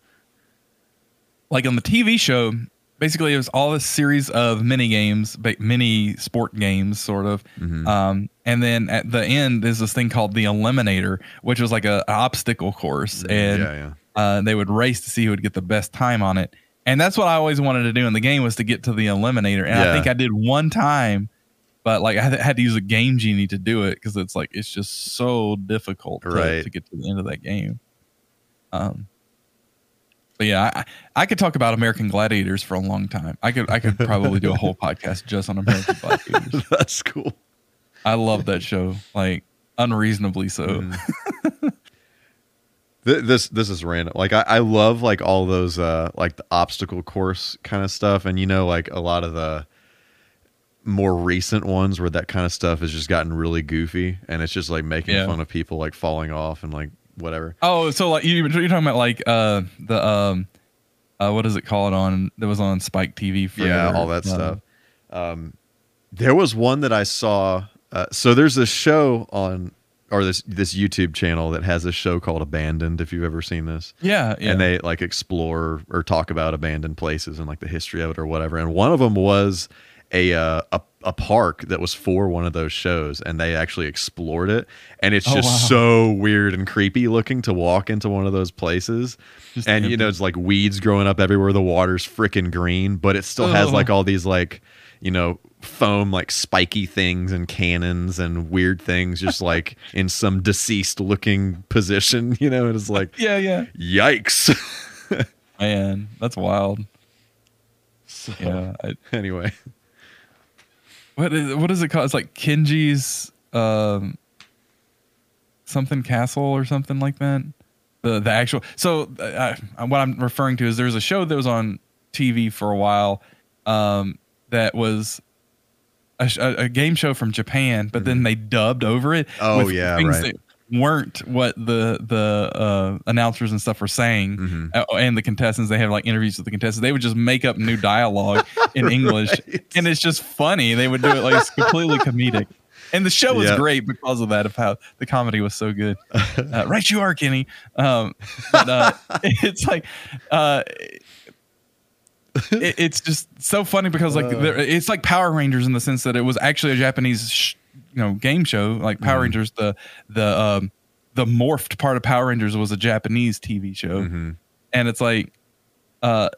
like on the TV show, basically it was all this series of mini games, mini sport games, sort of. Mhm. Um, and then at the end, there's this thing called the Eliminator, which was like a, a obstacle course, and yeah, yeah. uh, they would race to see who would get the best time on it. And that's what I always wanted to do in the game was to get to the Eliminator. And I think I did one time, but like I had- had to use a game genie to do it because it's like it's just so difficult to, Right. to get to the end of that game. Um, but yeah, I, I could talk about American Gladiators for a long time. I could I could probably do a whole *laughs* podcast just on American Gladiators. That's cool. I love that show, like unreasonably so. Mhm. This this is random. Like I, I love like all those uh like the obstacle course kind of stuff, and you know like a lot of the more recent ones where that kind of stuff has just gotten really goofy, and it's just like making Yeah. fun of people like falling off and like whatever. Oh, so like you, you're talking about like uh the um uh what is it called on that was on Spike TV for yeah, all that uh, stuff. Um, there was one that I saw. Uh, so there's this show on or this this YouTube channel that has a show called Abandoned. If you've ever seen this. Yeah, yeah. and they like explore or talk about abandoned places and like the history of it or whatever. And one of them was a uh, a a park that was for one of those shows, and they actually explored it. And it's Oh, just wow. so weird and creepy looking to walk into one of those places. Just and you know, it's like weeds growing up everywhere. The water's freaking green, but it still has like all these like you know foam like spiky things and cannons and weird things just like *laughs* in some deceased looking position *laughs* you know it's like yeah, yeah. Yikes. *laughs* Man, that's wild. so, Yeah. I, Anyway, what is what is it called? It's like Kenji's um something castle or something like that. The the actual so uh, uh, what I'm referring to is there's a show that was on TV for a while um that was a, a, game show from Japan, but then they dubbed over it. Mm-hmm. Oh, with yeah, things right. that- weren't what the the uh, announcers and stuff were saying, Mhm. uh, and the contestants. They have like interviews with the contestants. They would just make up new dialogue in *laughs* English, Right. and it's just funny. They would do it like it's completely *laughs* comedic. And the show was Yeah. great because of that, of how the comedy was so good. *laughs* Uh, right, you are, Kenny. Um, but uh, it's like, uh, *laughs* it, it's just so funny because like Uh. there, it's like Power Rangers in the sense that it was actually a Japanese, sh- you know, game show. Like Power Mhm. Rangers, the the um, the morphed part of Power Rangers was a Japanese TV show, Mhm. and it's like, uh,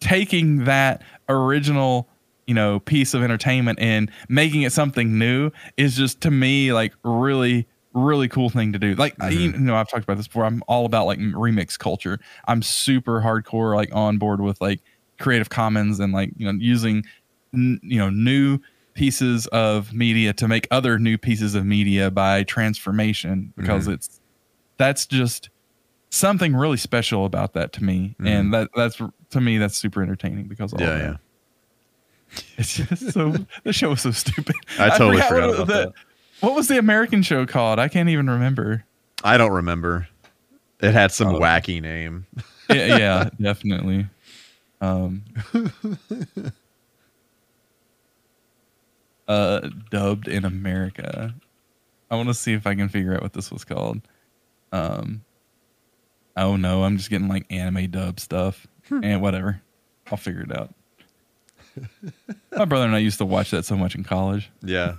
taking that original you know piece of entertainment and making it something new is just to me like really really cool thing to do like I- you know i've talked about this before i'm all about like remix culture i'm super hardcore like on board with like creative commons and like you know using n- you know new pieces of media to make other new pieces of media by transformation because Mhm. it's that's just something really special about that to me Mhm. and that that's to me that's super entertaining because of all Yeah, yeah. *laughs* It's just so the show was so stupid. I totally what forgot it- about the- that. What was the American show called? I can't even remember. I don't remember. It had some Oh. wacky name. *laughs* Yeah, yeah definitely. Um, *laughs* uh, dubbed in America. I want to see if I can figure out what this was called. Um, oh no, I'm just getting like anime dub stuff and whatever. I'll figure it out. My brother and I used to watch that so much in college. Yeah.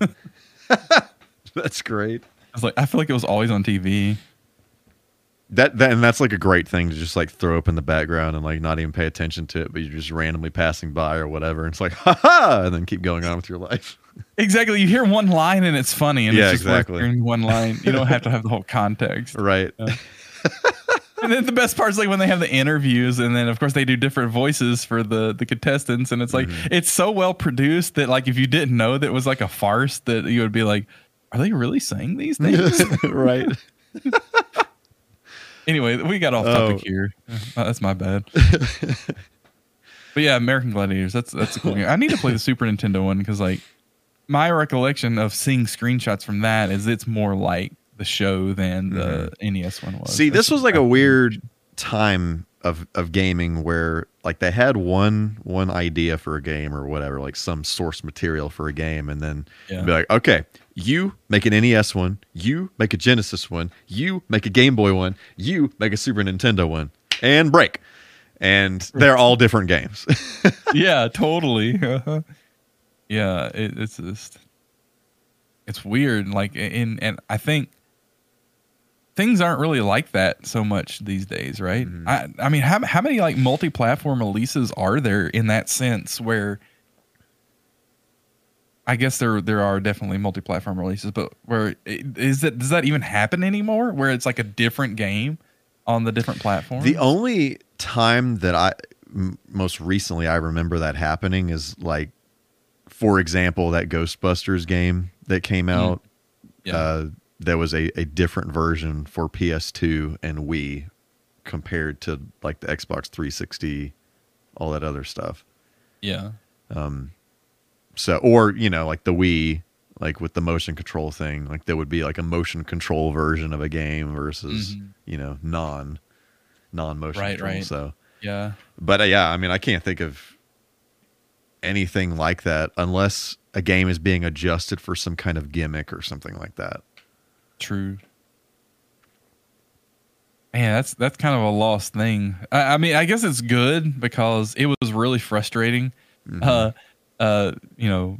*laughs* That's great. I was like, I feel like it was always on TV. That, that and that's like a great thing to just like throw up in the background and like not even pay attention to it, but you're just randomly passing by or whatever. And it's like, ha ha, and then keep going on with your life. *laughs* Exactly. You hear one line and it's funny, and Yeah, it's just exactly. hearing one line. You don't have to have the whole *laughs* context. Right. And then the best part is like when they have the interviews, and then of course they do different voices for the the contestants, and it's like Mm-hmm. it's so well produced that like if you didn't know that it was like a farce, that you would be like, are they really saying these things? *laughs* right. *laughs* anyway, we got off topic Oh. here. Uh, that's my bad. *laughs* but yeah, American Gladiators. That's that's a cool game. I need to play the Super Nintendo one because like my recollection of seeing screenshots from that is it's more like the show than the NES one was. Mm-hmm. See, That's this was like a weird time of of gaming where like they had one one idea for a game or whatever, like some source material for a game, and then Yeah. be like, okay, you make an NES one, you make a Genesis one, you make a Game Boy one, you make a Super Nintendo one, and break. And they're all different games. *laughs* yeah, totally. Uh-huh. *laughs* yeah, it, it's just it's weird. Like in and I think things aren't really like that so much these days, right? Mhm. I I mean, how how many like multi-platform releases are there in that sense where I guess there there are definitely multi-platform releases, but where is it does that even happen anymore? Where it's like a different game on the different platforms? The only time that I m- most recently I remember that happening is like, for example, that Ghostbusters game that came out. yeah. Uh, there was a, a different version for PS2 and Wii compared to like the Xbox 360, all that other stuff. yeah. Um, so or you know like the Wii, like with the motion control thing, like there would be like a motion control version of a game versus Mhm. you know non non motion Right, control. right. So Yeah. but uh, yeah, I mean, I can't think of anything like that unless a game is being adjusted for some kind of gimmick or something like that. True. Man, that's that's kind of a lost thing. I, I mean, I guess it's good because it was really frustrating. Mhm. Uh, uh, you know,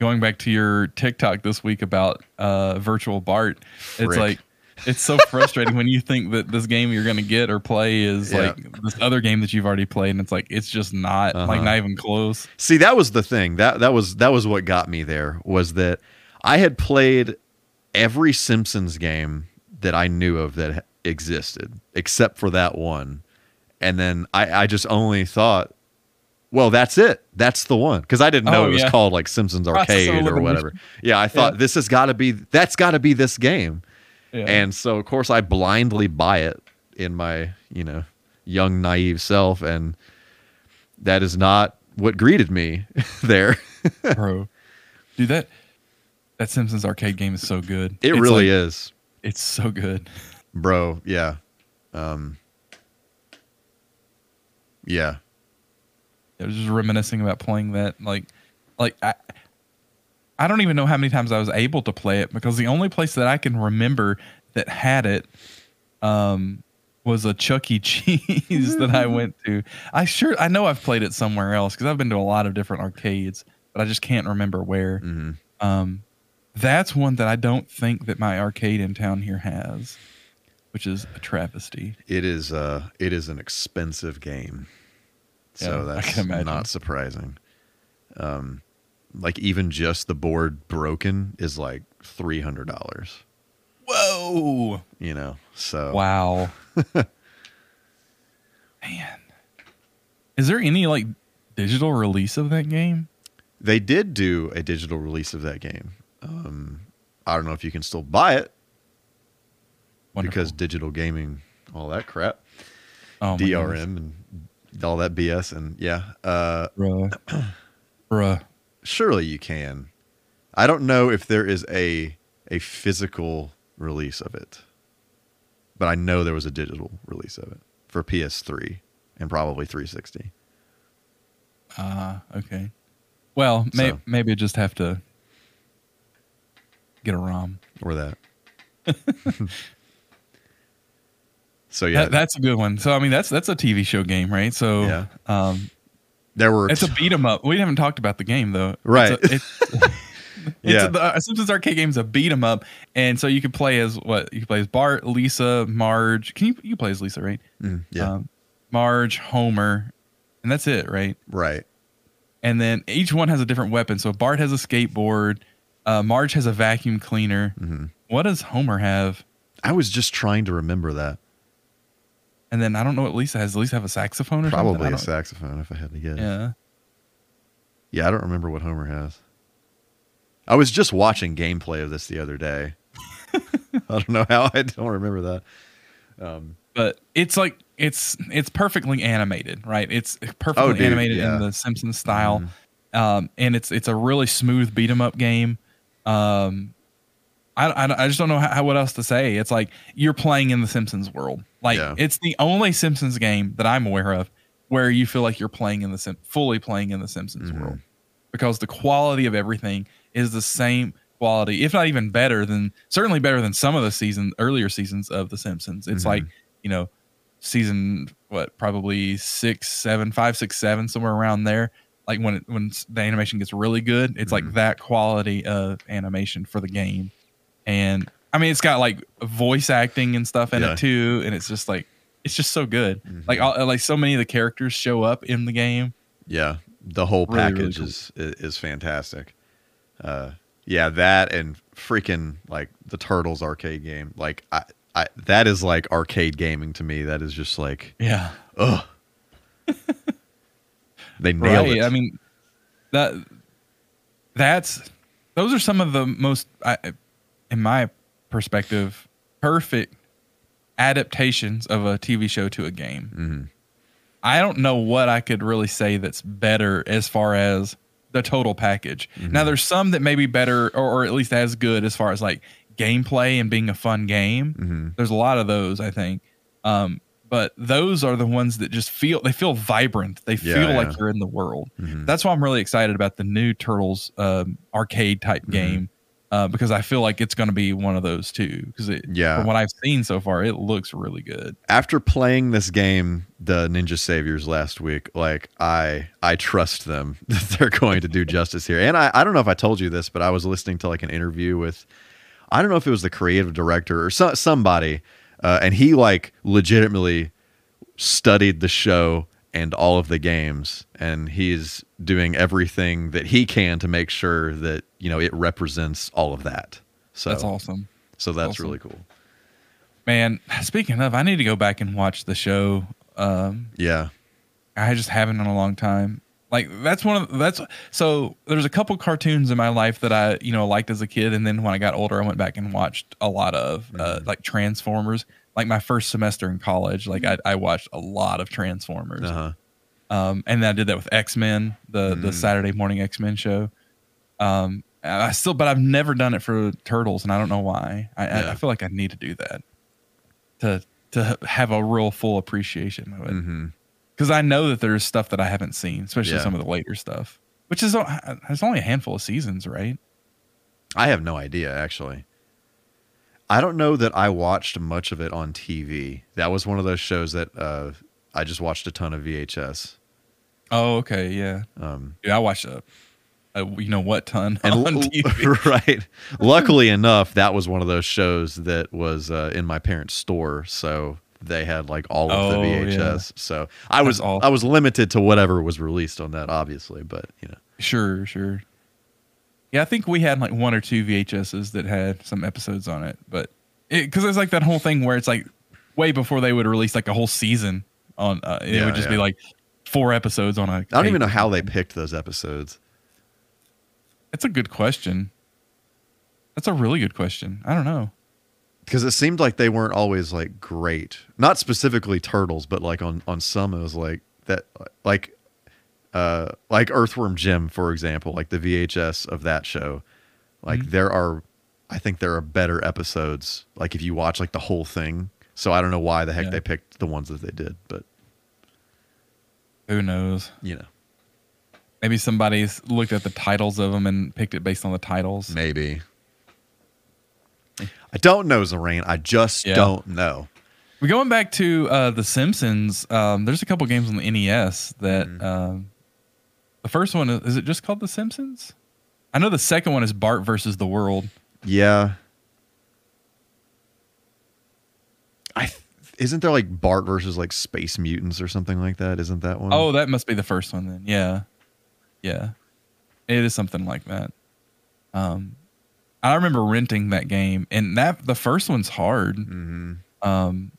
going back to your TikTok this week about uh virtual Bart, it's like it's so *laughs* frustrating when you think that this game you're gonna get or play is Yeah. like this other game that you've already played, and it's like it's just not like Uh-huh. not even close. See, that was the thing. That that was that was what got me there was that I had played every Simpsons game that I knew of that existed except for that one. And then I, I just only thought, well, that's it. That's the one. Because I didn't know Oh, it was yeah. called like Simpsons Arcade or whatever. Yeah, I thought Yeah. this has got to be that's got to be this game. Yeah. And so of course I blindly buy it in my, you know, young naive self and that is not what greeted me *laughs* there. bro. Dude, that that Simpsons arcade game is so good. It It's really like- is, It's so good. bro. Yeah, um, yeah, I was just reminiscing about playing that. Like, like I, I don't even know how many times I was able to play it because the only place that I can remember that had it, um, was a Chuck E. Cheese that I went to. I sure I know I've played it somewhere else because I've been to a lot of different arcades, but I just can't remember where. hmm Um, that's one that I don't think that my arcade in town here has, which is a travesty. it is. Uh, it is an expensive game, so Yeah, that's not surprising. Um, like even just the board broken is like three hundred dollars. Whoa! You know, so Wow. *laughs* Man. Is there any like digital release of that game? They did do a digital release of that game. Um, I don't know if you can still buy it Wonderful. because digital gaming, all that crap, oh, DRM and all that BS, and yeah, uh, Bruh. *clears throat* Bruh. surely you can. I don't know if there is a a physical release of it, but I know there was a digital release of it for PS3 and probably 360. Ah, okay. Well, may- So- maybe just have to get a ROM. or that. *laughs* so yeah, That, that's a good one. So I mean, that's that's a TV show game, right? So Yeah. um, there were it's a beat 'em up. We haven't talked about the game though. Right. It's a, it's, *laughs* it's Yeah. a, the uh, Simpsons arcade game is a beat 'em up, and so you can play as what you can play as Bart, Lisa, Marge. Can you you play as Lisa, right? Mm, yeah, Um, Marge, Homer, and that's it, right? right. And then each one has a different weapon. So Bart has a skateboard, uh, Marge has a vacuum cleaner. hmm What does Homer have? I was just trying to remember that. And then I don't know what Lisa has. Does Lisa have a saxophone or something? Probably I a saxophone, if I had to guess. Yeah. Yeah, I don't remember what Homer has. I was just watching gameplay of this the other day. *laughs* I don't know how I don't remember that. Um, but it's like it's it's perfectly animated, right? It's perfectly Oh, dude, animated yeah. in the Simpsons style, Mhm. um, and it's it's a really smooth beat 'em up game. Um, I, I, I just don't know how, what else to say. It's like you're playing in the Simpsons world. Like Yeah. it's the only Simpsons game that I'm aware of where you feel like you're playing in the Sim- fully playing in the Simpsons Mhm. world because the quality of everything is the same quality, if not even better than certainly better than some of the season earlier seasons of the Simpsons. It's Mhm. like you know season what probably six, seven, five, six, seven, somewhere around there. Like when it, when the animation gets really good, it's Mhm. like that quality of animation for the game. And I mean, it's got like voice acting and stuff in Yeah. it too, and it's just like it's just so good. Mhm. Like all, like so many of the characters show up in the game. yeah, the whole Really, really package cool. is, is is fantastic. Uh, yeah, that and freaking like the Turtles arcade game. Like I, I that is like arcade gaming to me. That is just like Yeah, ugh. *laughs* they nailed right. it. I mean that that's those are some of the most, I, in my perspective, perfect adaptations of a TV show to a game. Mhm. I don't know what I could really say that's better as far as the total package. Now, there's some that may be better or, or at least as good as far as like gameplay and being a fun game. Mhm. There's a lot of those, I think. Um, but those are the ones that just feel they feel vibrant. They Yeah, feel like you're in the world. Mhm. That's why I'm really excited about the new Turtles um, arcade type Mm-hmm. game uh, because I feel like it's going to be one of those too. Because Yeah. from what I've seen so far, it looks really good. after playing this game, the Ninja Saviors last week, like I I trust them *laughs* that they're going to do justice here. And I, I don't know if I told you this, but I was listening to like an interview with I don't know if it was the creative director or so, somebody, uh, and he like legitimately studied the show and all of the games, and he's doing everything that he can to make sure that you know it represents all of that. So That's awesome. So that's awesome. really cool. Man, speaking of, I need to go back and watch the show. Um, Yeah. I just haven't in a long time. Like that's one of that's so there's a couple cartoons in my life that I you know liked as a kid, and then when I got older, I went back and watched a lot of uh, like Transformers. Like my first semester in college, like I, I watched a lot of Transformers, Uh huh. um, and then I did that with X Men, the the Mm. Saturday morning X Men show. Um, I still, but I've never done it for turtles, and I don't know why. I, I, Yeah. I feel like I need to do that to to have a real full appreciation of it. Because I know that there's stuff that I haven't seen, especially Yeah. some of the later stuff, which is o- there's only a handful of seasons, right? I have no idea actually. I don't know that I watched much of it on TV. That was one of those shows that uh, I just watched a ton of VHS. Oh, okay, yeah. Um, Dude, I watched a, a you know what ton and on TV. *laughs* right. Luckily enough, that was one of those shows that was uh, in my parents' store, so they had like all of the Oh, VHS. yeah. So I was That's awesome. I was limited to whatever was released on that, obviously. But you know, Sure, sure. Yeah, I think we had like one or two VHSs that had some episodes on it, but because it's like that whole thing where it's like way before they would release like a whole season on. Uh, it Yeah, would just be like four episodes on a. I don't even know how they picked those episodes. That's a good question. That's a really good question. I don't know. because it seemed like they weren't always like great not specifically turtles but like on on some it was like that like uh like earthworm jim for example like the vhs of that show like Mhm. there are i think there are better episodes like if you watch like the whole thing so i don't know why the heck Yeah. they picked the ones that they did but Who knows? you know Maybe somebody's looked at the titles of them and picked it based on the titles. maybe i don't know Zorain. i just Yeah. don't know We're going back to uh, The Simpsons. Um, there's a couple games on the NES that Mhm. um, the first one is, it just called The Simpsons? I know the second one is Bart versus the World. Yeah. I th- isn't there like Bart versus like Space Mutants or something like that? Isn't that one? Oh, that must be the first one then. Yeah, yeah, it is something like that. Um, I remember renting that game, and that the first one's hard. hmm Um,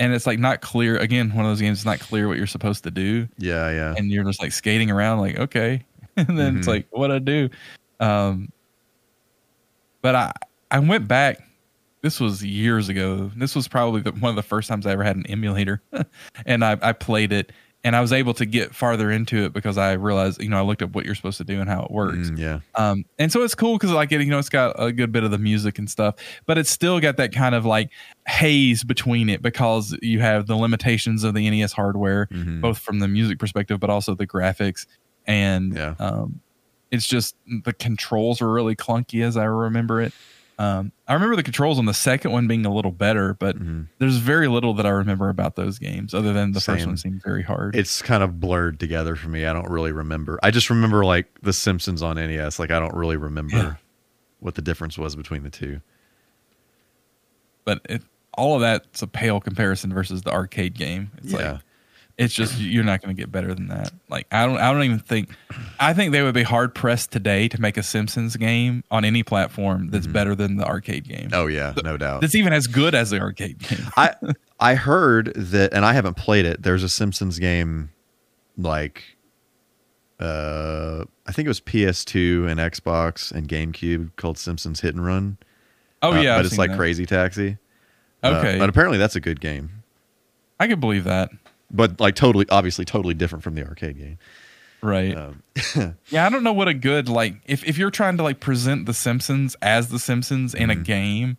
and it's like not clear. Again, one of those games. It's not clear what you're supposed to do. yeah, yeah. and you're just like skating around like okay *laughs* and then it's Mhm. like what I do um but i i went back this was years ago this was probably the, one of the first times i ever had an emulator *laughs* and I, I played it and i was able to get farther into it because i realized you know i looked up what you're supposed to do and how it works Mm, yeah. um, and so it's cool because like it, you know, it's got a good bit of the music and stuff, but it's still got that kind of like haze between it because you have the limitations of the NES hardware, Mhm. both from the music perspective, but also the graphics. And Yeah. um, it's just the controls are really clunky as I remember it. Um, I remember the controls on the second one being a little better, but Mhm. there's very little that I remember about those games other than the first one seemed very hard. It's kind of blurred together for me. I don't really remember. I just remember like The Simpsons on NES. Like I don't really remember Yeah. what the difference was between the two. but it, all of that's a pale comparison versus the arcade game. It's yeah. like it's just you're not going to get better than that. Like I don't I don't even think I think they would be hard pressed today to make a Simpsons game on any platform that's Mhm. better than the arcade game. oh yeah, no doubt. That's even as good as the arcade game. I *laughs* I heard that, and I haven't played it. There's a Simpsons game, like, uh, I think it was PS2 and Xbox and GameCube called Simpsons Hit and Run. Oh Uh, yeah, but I've it's like that. Crazy Taxi. Uh, Okay, but apparently that's a good game. I could believe that. But like totally, obviously, totally different from the arcade game. Right. Um, *laughs* Yeah, I don't know what a good like if if you're trying to like present the Simpsons as the Simpsons in a Mhm. game,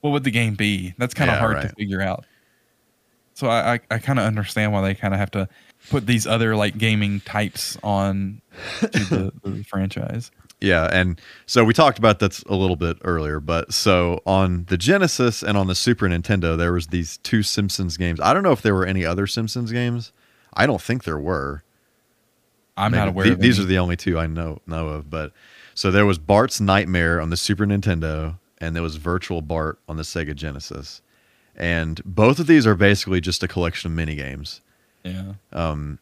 what would the game be? That's kind of Yeah, hard to figure out. So I I, I kind of understand why they kind of have to put these other like gaming types on to the, *laughs* the franchise. Yeah, and so we talked about that a little bit earlier, but so on the Genesis and on the Super Nintendo, there was these two Simpsons games. I don't know if there were any other Simpsons games. I don't think there were. I'm not aware. of these are the only two I know know of. But so there was Bart's Nightmare on the Super Nintendo, and there was Virtual Bart on the Sega Genesis, and both of these are basically just a collection of mini games. yeah. Um,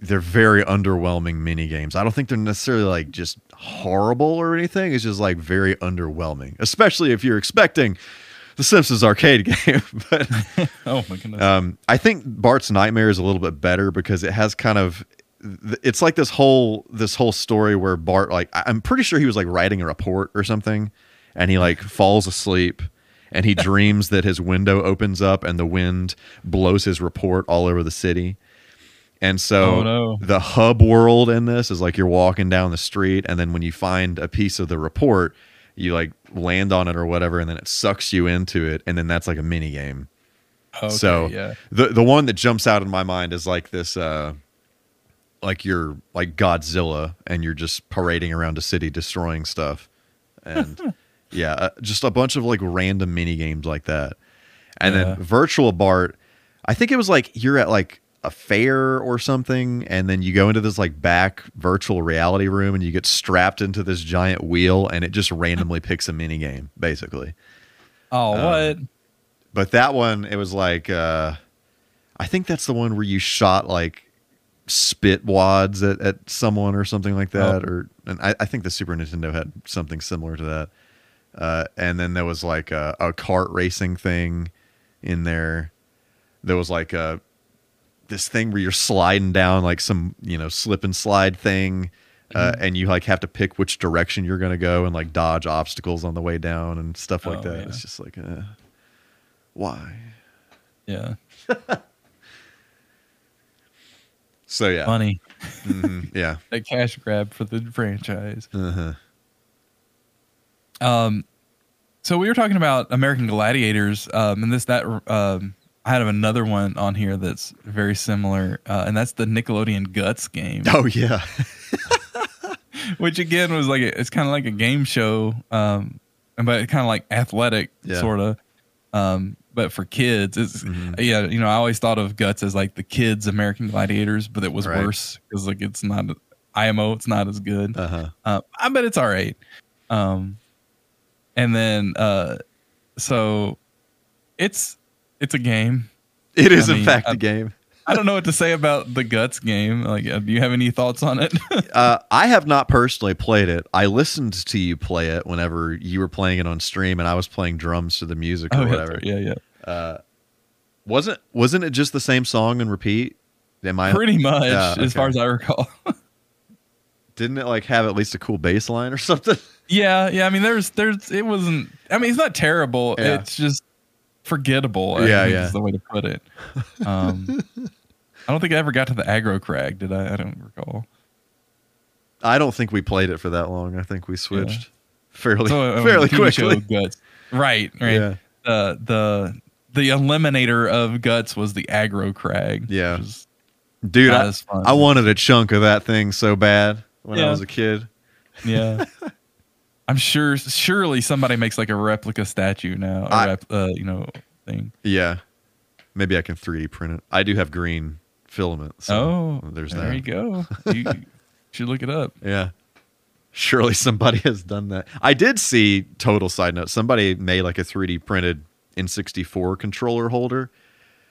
they're very underwhelming mini games. I don't think they're necessarily like just horrible or anything. It's just like very underwhelming, especially if you're expecting the Simpsons arcade *laughs* game. but *laughs* Oh my goodness. um, I think Bart's Nightmare is a little bit better because it has kind of it's like this whole this whole story where Bart like I'm pretty sure he was like writing a report or something and he like falls asleep and he *laughs* dreams that his window opens up and the wind blows his report all over the city And so Oh, no. the hub world in this is like you're walking down the street, and then when you find a piece of the report, you like land on it or whatever, and then it sucks you into it, and then that's like a mini game. Okay, so yeah. the the one that jumps out in my mind is like this uh like you're like Godzilla and you're just parading around a city destroying stuff. And *laughs* yeah, uh, just a bunch of like random mini games like that. And Yeah. then Virtual Bart, I think it was like you're at like a fair or something and then you go into this like back virtual reality room and you get strapped into this giant wheel and it just randomly picks a mini game basically. Oh, Um, what? but that one it was like uh i think that's the one where you shot like spit wads at, at someone or something like that or and I, I think the super nintendo had something similar to that. Uh and then there was like a, a kart racing thing in there. There was like a this thing where you're sliding down like some you know slip and slide thing uh, and you like have to pick which direction you're going to go and like dodge obstacles on the way down and stuff like Oh, that yeah. it's just like uh, why Yeah. *laughs* so yeah Funny. Mhm, yeah *laughs* That cash grab for the franchise. uh-huh. Um, so we were talking about American Gladiators, um, and this that um, I have another one on here that's very similar, uh, and that's the Nickelodeon Guts game, oh yeah *laughs* which again was like a, it's kind of like a game show, um, but kind of like athletic Yeah. sort of, um, but for kids. It's Mhm. yeah, you know, I always thought of Guts as like the kids American Gladiators, but it was Right. worse because like it's not IMO, it's not as good. uh-huh Uh, I bet it's all right. Um, and then uh, so it's it's a game. it is I in mean, fact I- a game I don't know what to say about the guts game. Like, uh, do you have any thoughts on it? *laughs* uh, I have not personally played it. I listened to you play it whenever you were playing it on stream, and I was playing drums to the music or Oh, yeah, whatever. yeah, yeah. Wasn't wasn't it just the same song and repeat? Am I Pretty much, Yeah, as far as I recall. *laughs* didn't it like have at least a cool bass line or *laughs* something? yeah, yeah. I mean, there's, there's, it wasn't. I mean, it's not terrible. Yeah. It's just forgettable. I Yeah, think yeah. Is the way to put it. Um, I don't think I ever got to the aggro crag. Did I? I don't recall. I don't think we played it for that long. I think we switched fairly So, uh, *laughs* fairly quickly. Guts. Right, right. Yeah. The the the eliminator of guts was the aggro crag. Yeah. Dude, I. I wanted a chunk of that thing so bad when I was a kid. Yeah. *laughs* I'm sure surely somebody makes like a replica statue now. A I- rep, uh, you know, thing. Yeah. Maybe I can 3D print it. I do have green filament. So oh, there's there that. *laughs* you go. You should look it up. Yeah. Surely somebody *laughs* has done that. I did see total side note. Somebody made like a 3D printed N64 controller holder.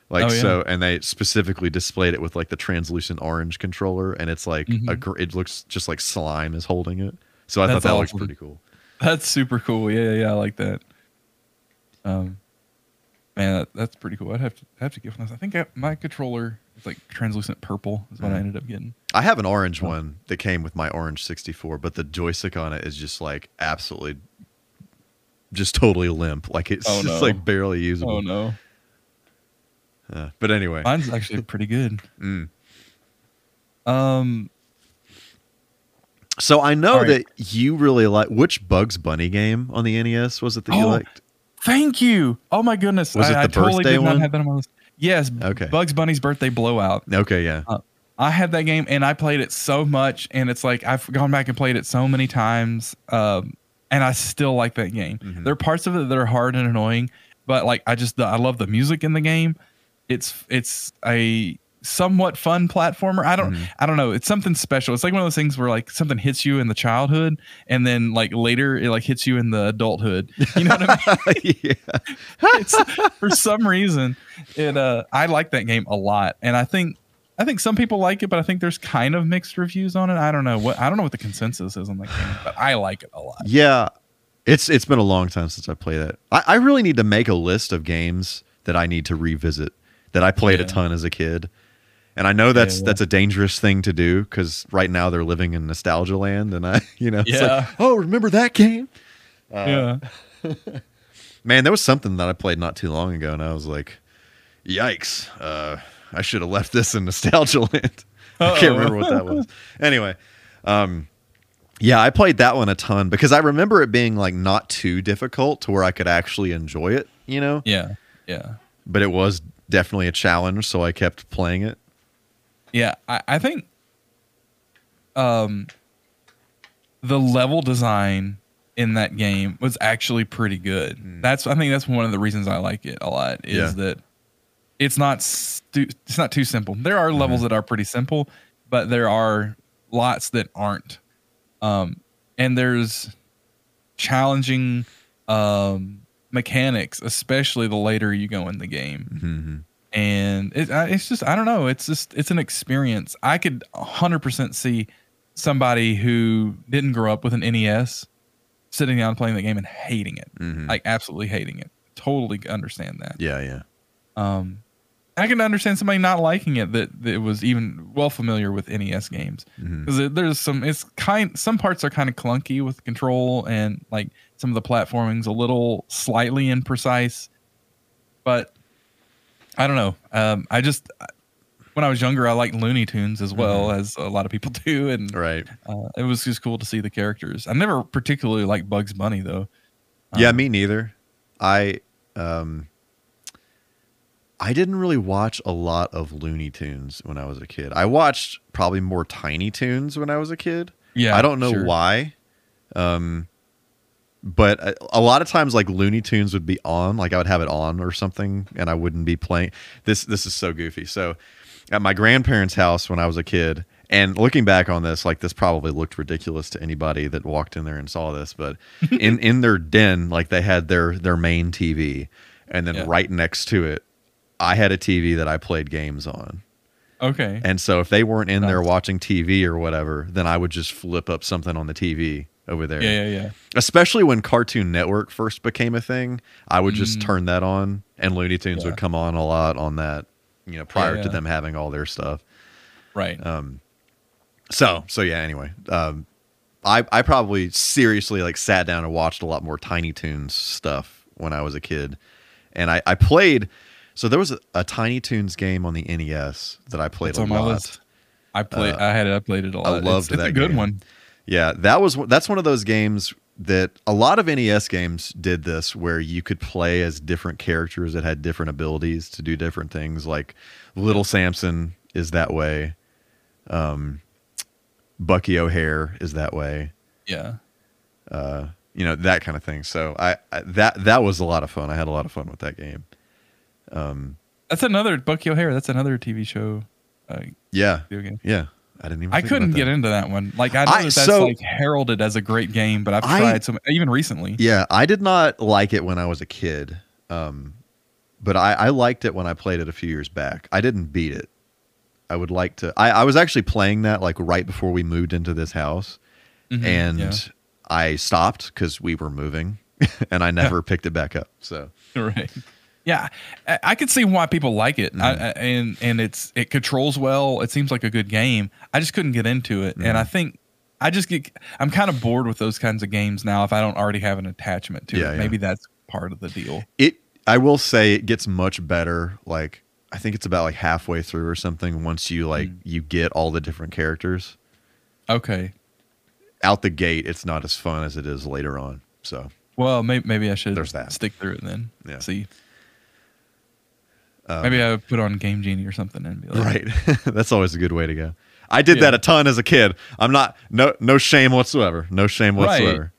Like Oh, yeah. so and they specifically displayed it with like the translucent orange controller and it's like a Mhm. gr- it looks just like slime is holding it. So I That's thought that looks pretty cool. That's super cool. Yeah, yeah, yeah, I like that. Um, man, that, that's pretty cool. I'd have to have to give one. I think I, my controller is like translucent purple. Is what I Mhm. ended up getting. I have an orange Oh. one that came with my orange 64, but the joystick on it is just like absolutely just totally limp. Like it's Oh, just no. like barely usable. Oh no, Uh, but anyway. mine's actually pretty good. Mm. Um, So I know right. that you really like which Bugs Bunny game on the NES was it that you Oh, liked? thank you. Oh my goodness, Was it I, I the totally birthday did one? not have that on. Yes. Okay. Bugs Bunny's birthday blowout. Okay, yeah. I had that game and I played it so much, and it's like I've gone back and played it so many times, um, and I still like that game. Mhm. There are parts of it that are hard and annoying, but like I just I love the music in the game. It's it's a somewhat fun platformer. I don't Mhm. I don't know. It's something special. It's like one of those things where like something hits you in the childhood, and then like later it like hits you in the adulthood. You know what I mean? *laughs* yeah. *laughs* it's, for some reason it uh i like that game a lot and i think i think some people like it but i think there's kind of mixed reviews on it i don't know what i don't know what the consensus is on that game but i like it a lot Yeah. It's it's been a long time since I played that. I, I really need to make a list of games that I need to revisit that I played a ton as a kid. And I know that's yeah. that's a dangerous thing to do because right now they're living in nostalgia land, and I, *laughs* you know, it's Yeah. like, oh, remember that game? Uh, yeah *laughs* Man, there was something that I played not too long ago, and I was like, "Yikes! Uh, I should have left this in nostalgia *laughs* land. I can't remember what that was. Anyway, um, yeah, I played that one a ton because I remember it being like not too difficult to where I could actually enjoy it, you know. Yeah. Yeah. But it was definitely a challenge, so I kept playing it. Yeah, I, I think um the level design in that game was actually pretty good. That's I think that's one of the reasons I like it a lot is Yeah. that it's not stu- it's not too simple. There are levels that are pretty simple, but there are lots that aren't. Um and there's challenging um mechanics, especially the later you go in the game Mm-hmm. And it, it's just I don't know. It's just it's an experience. I could hundred percent see somebody who didn't grow up with an NES sitting down playing the game and hating it, Mhm. like absolutely hating it. Totally understand that. Yeah, yeah. Um, I can understand somebody not liking it that, that was even well familiar with NES games because there's some it's kind some parts are kind of clunky with control and like some of the platforming's a little slightly imprecise but i don't know um i just when i was younger i liked looney tunes as well as a lot of people *laughs* do and Right. uh, it was just cool to see the characters i never particularly liked bugs bunny though yeah, Um, me neither. I um I didn't really watch a lot of Looney Tunes when I was a kid. I watched probably more Tiny Toons when I was a kid. yeah I don't know sure. why. Um but a, a lot of times like Looney Tunes would be on, like I would have it on or something and I wouldn't be playing. This this is so goofy. So at my grandparents' house when I was a kid, and looking back on this, like this probably looked ridiculous to anybody that walked in there and saw this, but *laughs* in in their den, like they had their their main TV, and then Yeah. right next to it, I had a TV that I played games on. okay And so if they weren't in there watching TV or whatever, then I would just flip up something on the TV over there. yeah yeah yeah Especially when Cartoon Network first became a thing, I would just Mm. turn that on and Looney Tunes Yeah. would come on a lot on that, you know, prior to yeah. them having all their stuff. right Um so so yeah, anyway. Um I I probably seriously like sat down and watched a lot more Tiny Toons stuff when I was a kid. And I, I played so there was a, a Tiny Toons game on the NES that I played a lot. i played Uh, i had it i played it a lot I loved it's, it's that a good game. one Yeah, that was that's one of those games that a lot of NES games did this where you could play as different characters that had different abilities to do different things like Little Samson is that way. Um Bucky O'Hare is that way. yeah Uh you know, that kind of thing. So I, I that that was a lot of fun. I had a lot of fun with that game. Um That's another Bucky O'Hare. That's another TV show. Uh, yeah. video game. Yeah. I didn't even I couldn't get into that one. Like I know I- that that's so- like heralded as a great game, but I've I- tried some even recently. Yeah, I did not like it when I was a kid. Um, but I, I liked it when I played it a few years back. I didn't beat it. I would like to. I, I was actually playing that like right before we moved into this house, Mhm, and yeah. I stopped because we were moving, *laughs* and I never picked it back up. So *laughs* right. Yeah, I, could see why people like it, Mm-hmm. I- and and it's it controls well. It seems like a good game. I just couldn't get into it, and I think I just get I'm kind of bored with those kinds of games now. If I don't already have an attachment to Yeah, it, yeah. maybe that's part of the deal. it, I will say, it gets much better. Like I think it's about like halfway through or something. Once you like Mm. you get all the different characters Okay. out the gate, it's not as fun as it is later on. So Well, maybe maybe I should There's that. stick through it then. Yeah. See, um, maybe I would put on Game Genie or something and be like, Right. *laughs* That's always a good way to go. I did Yeah. that a ton as a kid. I'm not no no shame whatsoever. No shame Right. whatsoever.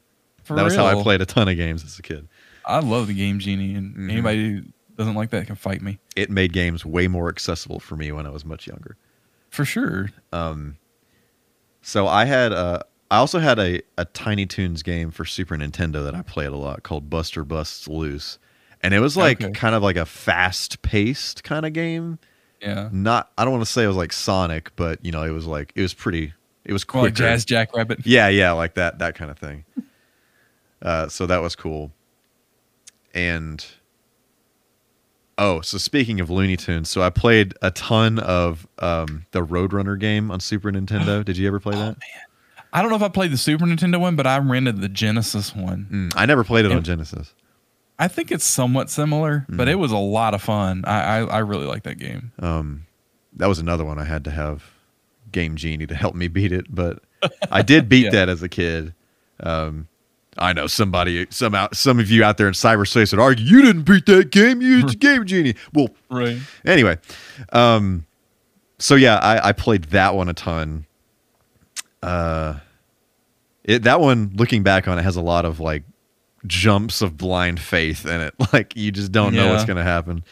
For that was how I played a ton of games as a kid. I love the Game Genie, and Mhm. anybody who doesn't like that can fight me It made games way more accessible for me when I was much younger. for sure. Um so I had uh I also had a, a Tiny Toons game for Super Nintendo that I played a lot called Buster Busts Loose. And it was like Okay. kind of like a fast paced kind of game. Yeah. Not I don't want to say it was like Sonic, but you know, it was like it was pretty it was Well, like. Jazz Jackrabbit. Yeah, yeah, like that that kind of thing. *laughs* Uh, so that was cool. And oh, so speaking of Looney Tunes, so I played a ton of um, the Roadrunner game on Super Nintendo. *gasps* Did you ever play that? I don't know if I played the Super Nintendo one, but I rented the Genesis one. Mm, I never played it on Genesis. I think it's somewhat similar, but Mm. it was a lot of fun. I I, I really like that game. Um, that was another one I had to have Game Genie to help me beat it, but I did *laughs* beat Yeah. that as a kid. Um, I know somebody, some out, some of you out there in cyberspace would argue you didn't beat that game. You *laughs* used Game Genie. Well, Right. anyway, um, so yeah, I, I played that one a ton. Uh, it that one, looking back on it, has a lot of like jumps of blind faith in it. *laughs* Like you just don't know what's going to happen.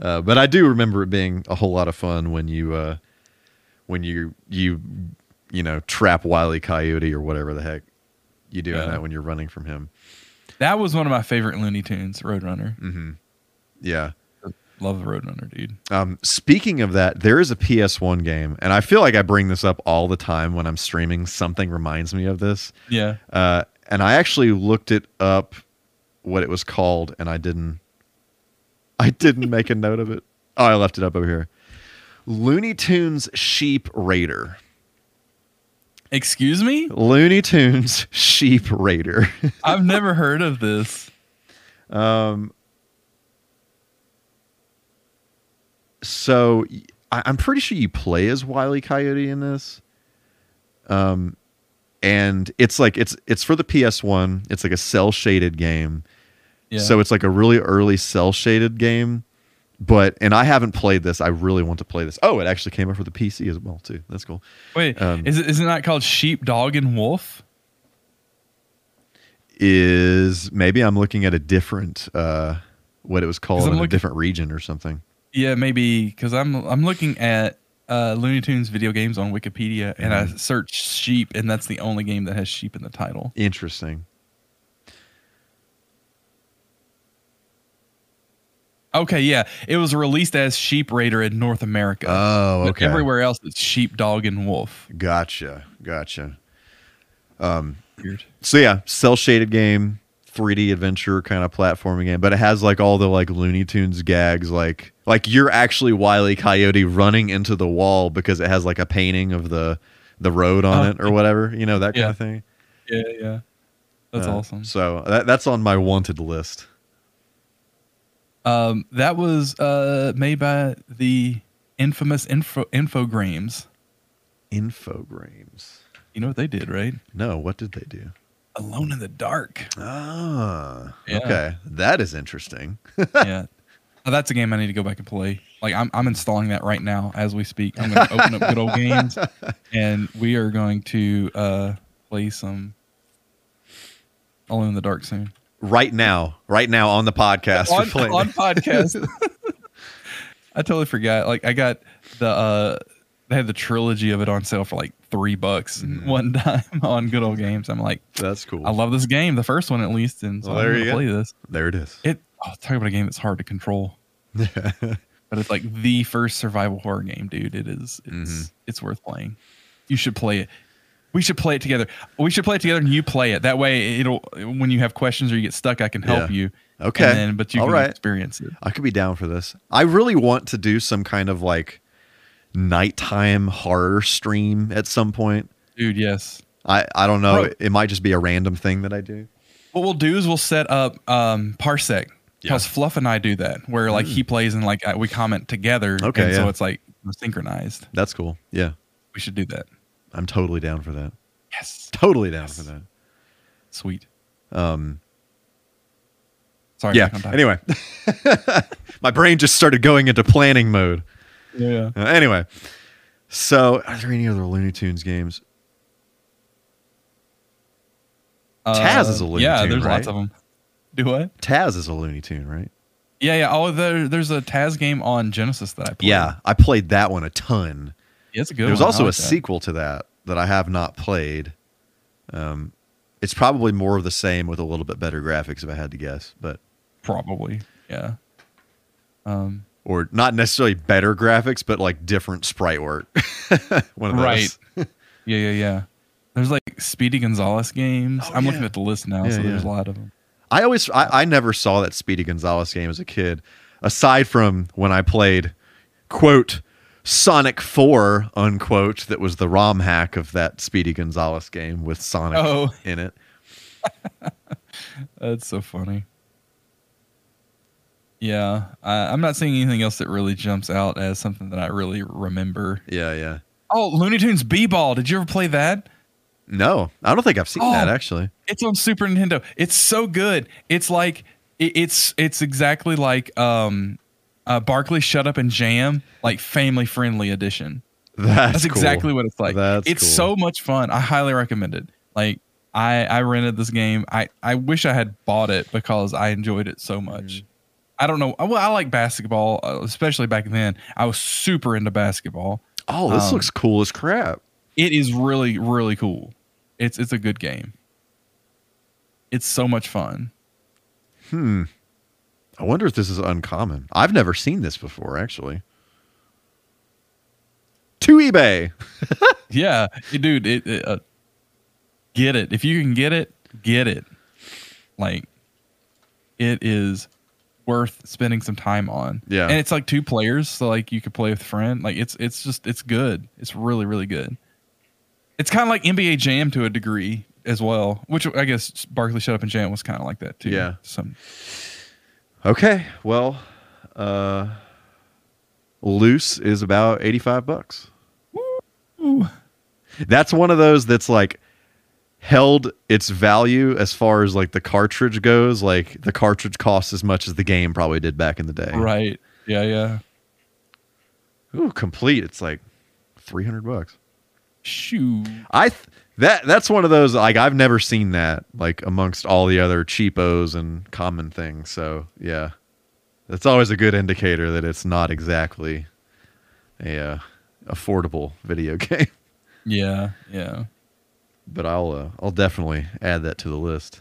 Uh, but I do remember it being a whole lot of fun when you uh, when you you you know trap Wile E. Coyote or whatever the heck you do in that when you're running from him. That was one of my favorite Looney Tunes, Roadrunner. Mm-hmm. Yeah. Love the Roadrunner, dude. Um, speaking of that, there is a PS1 game, and I feel like I bring this up all the time when I'm streaming. Something reminds me of this, Yeah. uh, and I actually looked it up, what it was called, and I didn't. *laughs* I didn't make a note of it. Oh, I left it up over here. Looney Tunes Sheep Raider. Excuse me? Looney Tunes Sheep Raider. *laughs* I've never heard of this. Um, so I, am pretty sure you play as Wile E. Coyote in this. Um, and it's like it's it's for the PS1. It's like a cel shaded game. Yeah. So it's like a really early cel shaded game. But and I haven't played this. I really want to play this. Oh, it actually came out for the PC as well too. That's cool. Wait, um, is it is it not called Sheep, Dog, and Wolf? Is maybe I'm looking at a different uh what it was called in a different region or something. Yeah, maybe because I'm I'm looking at uh, Looney Tunes video games on Wikipedia, and I Mm-hmm. searched sheep, and that's the only game that has sheep in the title. Interesting. Okay, yeah, it was released as Sheep Raider in North America. Oh, okay. everywhere else, it's Sheep, Dog, and Wolf. Gotcha. Gotcha. Weird. So yeah, cel shaded game, 3D adventure kind of platforming game, but it has like all the like Looney Tunes gags, like like you're actually Wile E. Coyote running into the wall because it has like a painting of the the road on Oh. it or whatever, you know that kind of thing. Yeah, yeah, that's Uh, awesome. So that, that's on my wanted list. Um, that was uh made by the infamous Info Infogrames. Infogrames. You know what they did, right? No, what did they do? Alone in the Dark. Ah, Yeah. okay, that is interesting. yeah. Oh, that's a game I need to go back and play. Like I'm, I'm installing that right now as we speak. I'm going to open up good old games, *laughs* and we are going to uh, play some Alone in the Dark soon right now, right now on the podcast, on, on *laughs* podcast. *laughs* I totally forgot. Like I got the uh, they had the trilogy of it on sale for like three bucks Mm. *laughs* one time on good old games. I'm like, That's cool. I love this game, the first one at least, and so Well, I'm going you play this. there it is. It oh, talk about a game that's hard to control. *laughs* but it's like the first survival horror game, dude. It is. It's Mhm. it's worth playing. You should play it. We should play it together. We should play it together, and you play it. That way, it'll when you have questions or you get stuck, I can help Yeah. you. Okay. And then, but you All can right. experience it. I could be down for this. I really want to do some kind of like nighttime horror stream at some point. Dude, yes. I, I don't know. Bro. It might just be a random thing that I do. What we'll do is we'll set up um, Parsec Yeah. Because Fluff and I do that, where like he plays and like uh, we comment together. Okay, and yeah. so it's like synchronized. That's cool. Yeah. We should do that. I'm totally down for that. Yes. Totally down Yes. for that. Sweet. Um, Sorry. yeah. back on topic. Anyway, *laughs* my brain just started going into planning mode. Yeah. Uh, anyway, so are there any other Looney Tunes games? Taz is a Looney Yeah, Tune, Yeah, there's lots of them. Do what? Taz is a Looney Tune, right? Yeah, yeah. Oh, there, there's a Taz game on Genesis that I played. Yeah, I played that one a ton. yeah it's a good. There's also a that. sequel to that that I have not played. Um, it's probably more of the same with a little bit better graphics, if I had to guess, but Probably. Yeah. Um. Or not necessarily better graphics, but like different sprite work. *laughs* One of those. Right. Yeah, yeah, yeah. There's like Speedy Gonzales games. Oh, I'm looking at the list now, Yeah, so there's a lot of them. I always, I, I never saw that Speedy Gonzales game as a kid, aside from when I played, quote, Sonic 4, unquote, that was the ROM hack of that Speedy Gonzales game with Sonic Oh. in it. *laughs* That's so funny. Yeah, I, I'm not seeing anything else that really jumps out as something that I really remember. Yeah, yeah. Oh, Looney Tunes B-Ball. Did you ever play that? No, I don't think I've seen Oh. that actually. It's on Super Nintendo. It's so good. It's like it, it's it's exactly like um uh Barkley Shut Up and Jam, like family friendly edition. That's, That's cool. exactly what it's like. That's it's cool. so much fun. I highly recommend it. Like I I rented this game. I I wish I had bought it because I enjoyed it so much. Mm-hmm. I don't know. Well, I like basketball, uh, especially back then. I was super into basketball. Oh, this um, looks cool as crap. It is really really cool. It's it's a good game. It's so much fun. Hmm. I wonder if this is uncommon. I've never seen this before, actually. To eBay. *laughs* Yeah, dude. It, it, uh, get it if you can get it. Get it. Like, it is worth spending some time on. Yeah. and it's like two players, so like you could play with a friend. Like it's it's just it's good. It's really really good. It's kind of like NBA Jam to a degree as well, which I guess Barkley Shut Up and Jam was kind of like that too. Yeah. Some Okay. Well, uh, loose is about 85 bucks. Ooh. That's one of those that's like held its value as far as like the cartridge goes. Like the cartridge costs as much as the game probably did back in the day. right. Yeah, yeah. Ooh, complete. It's like 300 bucks. Shoo. I th- that that's one of those like I've never seen that like amongst all the other cheapos and common things. So yeah, that's always a good indicator that it's not exactly a uh, affordable video *laughs* game. Yeah, yeah. But I'll uh, I'll definitely add that to the list.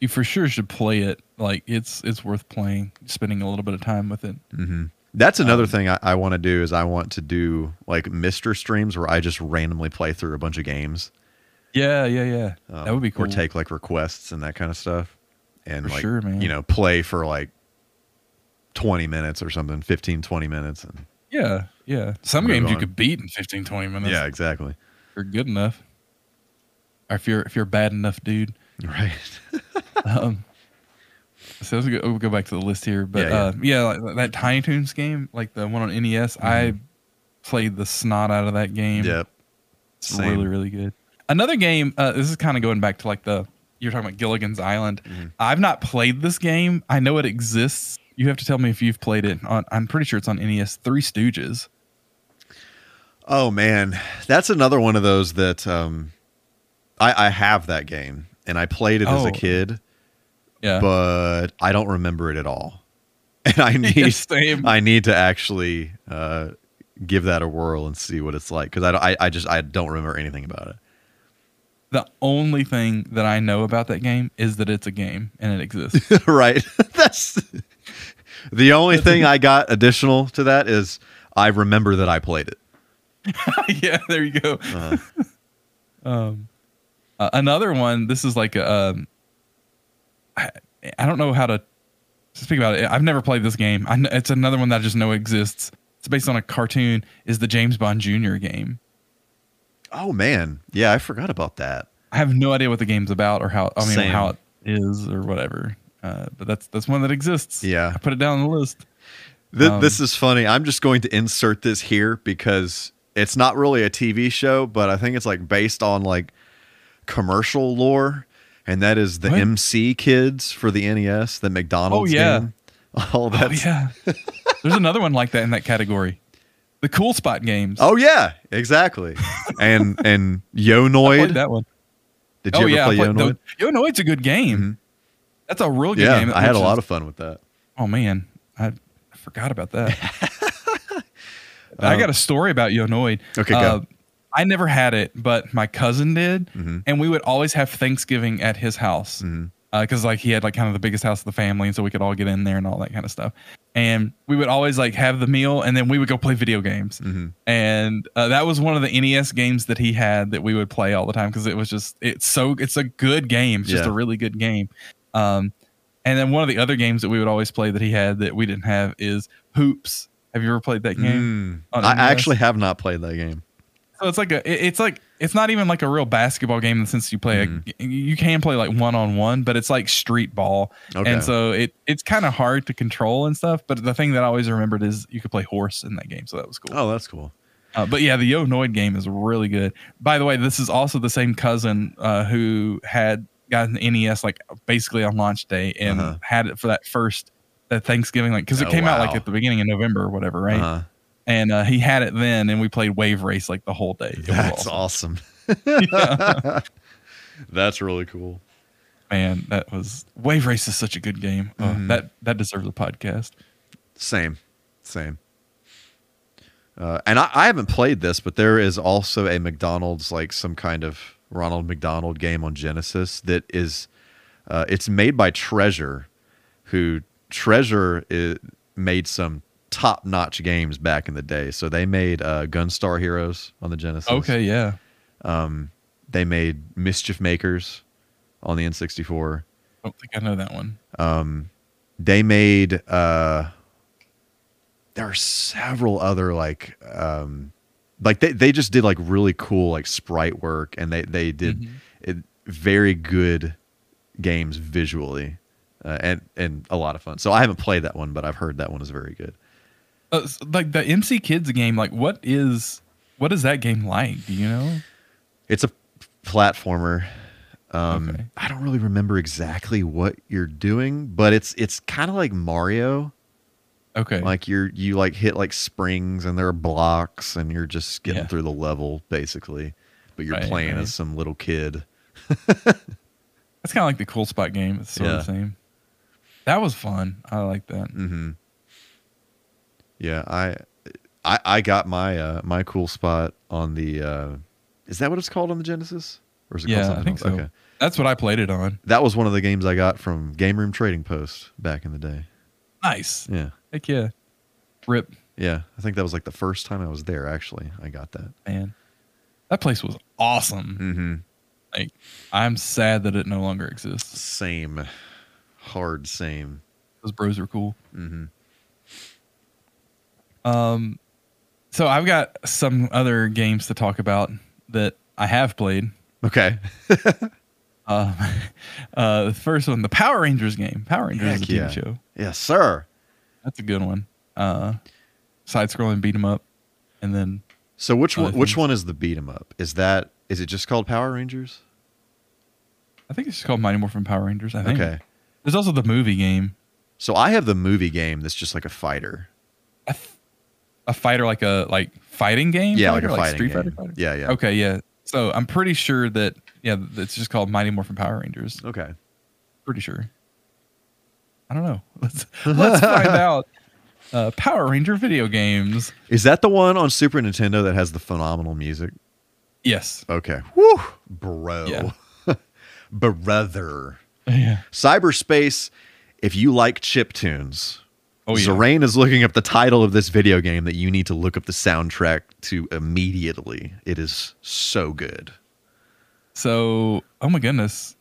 You for sure should play it. Like it's it's worth playing, spending a little bit of time with it. hmm That's another Um, thing I, I want to do is I want to do like Mister streams where I just randomly play through a bunch of games. Yeah, yeah, yeah. um, that would be cool. Or take like requests and that kind of stuff, and For like sure, man. you know play for like twenty minutes or something, 15, 20 minutes, and yeah, yeah. Some games you could beat in 15, 20 minutes. yeah, exactly. if you're good enough. Or if you're if you're a bad enough, dude. *laughs* Right. Um, so let's go, we'll go back to the list here, but Yeah, uh, yeah, like that Tiny Toons game, like the one on NES, I played the snot out of that game. yep. It's Same. really, really good. Another game. Uh, this is kind of going back to like the you're talking about Gilligan's Island. Mm-hmm. I've not played this game. I know it exists. You have to tell me if you've played it. On I'm pretty sure it's on NES. Three Stooges. Oh man, that's another one of those that um, I I have that game and I played it as Oh. a kid. Yeah. but I don't remember it at all. *laughs* And I *laughs* need Yeah. I need to actually uh, give that a whirl and see what it's like because I, I I just I don't remember anything about it. the only thing that I know about that game is that it's a game and it exists. *laughs* right? That's the only thing I got additional to that is I remember that I played it. *laughs* yeah, there you go. Uh, Um, uh, another one. This is like a, um, I, I don't know how to speak about it. I've never played this game. I it's another one that I just know exists. It's based on a cartoon. Is the James Bond Jr. game? oh man, yeah, I forgot about that. I have no idea what the game's about or how. I mean, Same. how it is or whatever. Uh, but that's that's one that exists. Yeah. I put it down on the list. Th- Um, this is funny. I'm just going to insert this here because it's not really a TV show, but I think it's like based on like commercial lore, and that is the What? MC Kids for the NES, the McDonald's Oh, yeah. game. *laughs* Oh, Oh yeah. *laughs* There's another one like that in that category. The Cool Spot games. oh yeah, exactly. *laughs* and and Yo I Noid. played that one. Did you oh ever yeah, play I Yo Noid? the, Yo Noid's a good game. Mhm. That's a real good Yeah, game. I had a lot of fun with that. Oh man, I, I forgot about that. *laughs* I Um, got a story about Yo Noid. Okay, go. Uh, I never had it, but my cousin did, Mhm. and we would always have Thanksgiving at his house because like he had like kind of the biggest house of the family, and so we could all get in there and all that kind of stuff. And we would always like have the meal, and then we would go play video games. Mhm. And uh, that was one of the NES games that he had that we would play all the time because it was just it's so it's a good game. It's just a really good game. Um, and then one of the other games that we would always play that he had that we didn't have is Hoops. Have you ever played that game? Mm. I actually have not played that game. So it's like a, it- it's like it's not even like a real basketball game in the sense you play. A, you can play like one on one, but it's like street ball, Okay. and so it it's kind of hard to control and stuff. But the thing that I always remembered is you could play horse in that game, so that was cool. Oh, that's cool. Uh, but yeah, the Yo Noid game is really good. By the way, this is also the same cousin uh, who had gotten an NES like basically on launch day and Uh-huh. had it for that first that Thanksgiving like because it Oh, came out like at the beginning of November or whatever, right? Uh-huh. And uh, he had it then, and we played Wave Race like the whole day. It That's awesome. awesome. *laughs* *laughs* That's really cool. man. That was Wave Race is such a good game. Oh, Mhm. that that deserves a podcast. Same, same. Uh, and I, I haven't played this, but there is also a McDonald's, like some kind of Ronald McDonald game on Genesis that is, uh, it's made by Treasure, who Treasure i made some top notch games back in the day. So they made uh, Gunstar Heroes on the Genesis. Okay, yeah. They made Mischief Makers on the N64. I don't think I know that one. Um, they made uh, there are several other like um, like they, they just did like really cool like sprite work and they they did Mhm. it, very good games visually uh, and and a lot of fun. So I haven't played that one, but I've heard that one is very good. Uh, like the MC Kids game, like what is what is that game like? Do you know? It's a platformer. Um, Okay. I don't really remember exactly what you're doing, but it's it's kind of like Mario. Okay. like you're you like hit like springs and there are blocks and you're just getting Yeah. through the level basically but you're Right, playing right. as some little kid *laughs* That's kind of like the cool spot game. It's sort of the same. That was fun. I like that. Mm-hmm. yeah i i i got my uh my cool spot on the uh is that what it's called on the genesis or is it called Yeah, I something think so. else? okay That's what I played it on. that was one of the games i got from game room trading post back in the day Nice. yeah Heck yeah. Rip, yeah i think that was like the first time i was there actually i got that man. That place was awesome. mm-hmm Like, I'm sad that it no longer exists. same hard same Those bros are cool. mm-hmm Um, so I've got some other games to talk about that I have played. okay *laughs* Um, *laughs* uh, the first one, the Power Rangers game. Power Rangers is a Heck TV yeah. show. yes sir That's a good one. Uh, side scrolling beat 'em up, and then So which one? Which things. one is the beat 'em up? Is that is it just called Power Rangers? I think it's just called Mighty Morphin Power Rangers. I think. Okay. There's also the movie game. So I have the movie game that's just like a fighter. A, f- a fighter like a like fighting game. Yeah, fighter? like a fighting Street game. Fighter. Fighter? Yeah, yeah. Okay, yeah. So I'm pretty sure that yeah, it's just called Mighty Morphin Power Rangers. Okay. Pretty sure. I don't know. *laughs* Let's let's find *laughs* out. Uh, Power Ranger video games. Is that the one on Super Nintendo that has the phenomenal music? Yes. Okay. Woo, bro. Yeah. *laughs* Brother. Yeah. Cyberspace. If you like chip tunes, Oh yeah. Zorain is looking up the title of this video game that you need to look up the soundtrack to immediately. It is so good. So, oh my goodness.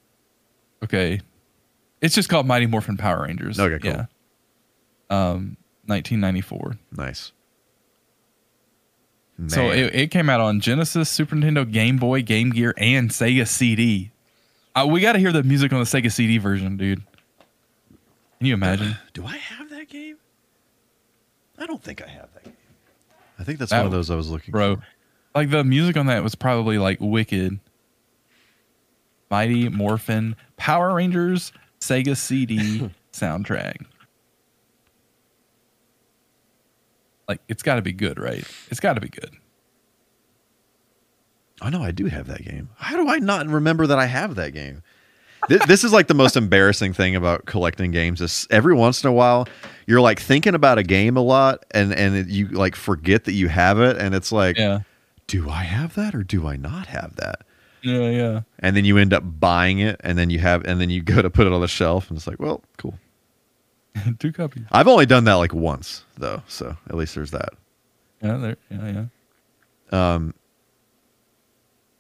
Okay. It's just called Mighty Morphin Power Rangers. Okay, cool. Yeah. Um, 1994. Nice. So it, it came out on Genesis, Super Nintendo, Game Boy, Game Gear, and Sega CD. Uh, we got to hear the music on the Sega CD version, dude. Can you imagine? *sighs* Do I have that game? I don't think I have that game. I think that's That one of those I was looking for. Bro, for. like the music on that was probably like wicked. Mighty Morphin Power Rangers Sega CD *laughs* soundtrack. Like it's got to be good, right? It's got to be good. Oh no, I do have that game. How do I not remember that I have that game? This, this is like the most embarrassing thing about collecting games. Is every once in a while you're like thinking about a game a lot, and and it- you like forget that you have it, and it's like, Yeah. do I have that or do I not have that? Yeah, yeah. And then you end up buying it, and then you have, and then you go to put it on the shelf, and it's like, well, cool. *laughs* Two copies. I've only done that like once though, so at least there's that. Yeah, there. Yeah, yeah. Um,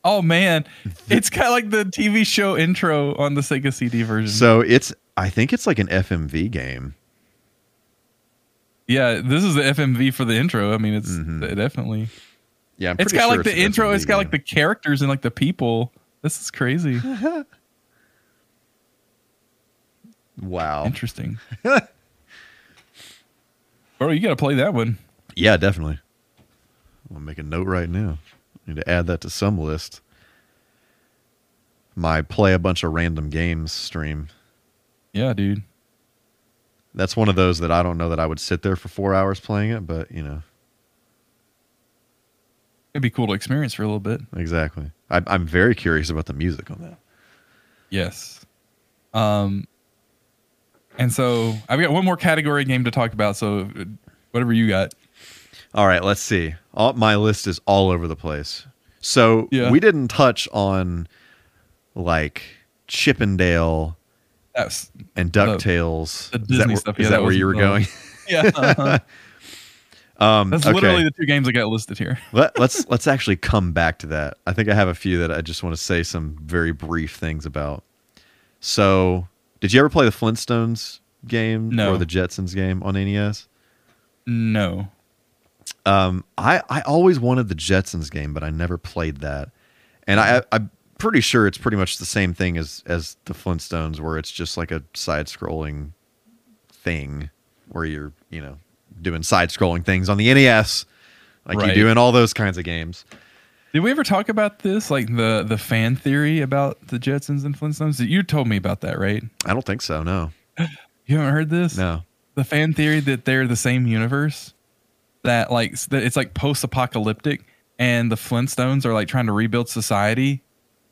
Oh man, it's kind of like the TV show intro on the Sega CD version. so it's, I think it's like an FMV game. yeah, this is the FMV for the intro. I mean, it's Mhm. definitely. Yeah, It's got sure like the intro. It's got like the characters and like the people. This is crazy. *laughs* wow. Interesting. *laughs* Bro, you got to play that one. Yeah, definitely. I'm gonna make a note right now. I Need to add that to some list. My play a bunch of random games stream. Yeah, dude. That's one of those that I don't know that I would sit there for four hours playing it, but you know, It'd be cool to experience for a little bit. exactly. I, I'm very curious about the music on that. Yes. Um, and so I've got one more category game to talk about. So whatever you got. All right, let's see. All, my list is all over the place. So Yeah. we didn't touch on like Chip 'n Dale That's and Ducktales. the is Disney that, where- stuff, is yeah, that that where you were going? *laughs* yeah. uh-huh. Um, That's okay. literally the two games I got listed here. *laughs* Let, let's let's actually come back to that. I think I have a few that I just want to say some very brief things about. So, did you ever play the Flintstones game No. or the Jetsons game on NES? No. Um, I I always wanted the Jetsons game, but I never played that. And I I'm pretty sure it's pretty much the same thing as as the Flintstones, where it's just like a side scrolling thing where you're you know doing side scrolling things on the NES, like Right. you do in all those kinds of games. Did we ever talk about this? Like the the fan theory about the Jetsons and Flintstones? You told me about that, right? I don't think so. No, *gasps* You haven't heard this? no. The fan theory that they're the same universe. That like that it's like post apocalyptic and the Flintstones are like trying to rebuild society.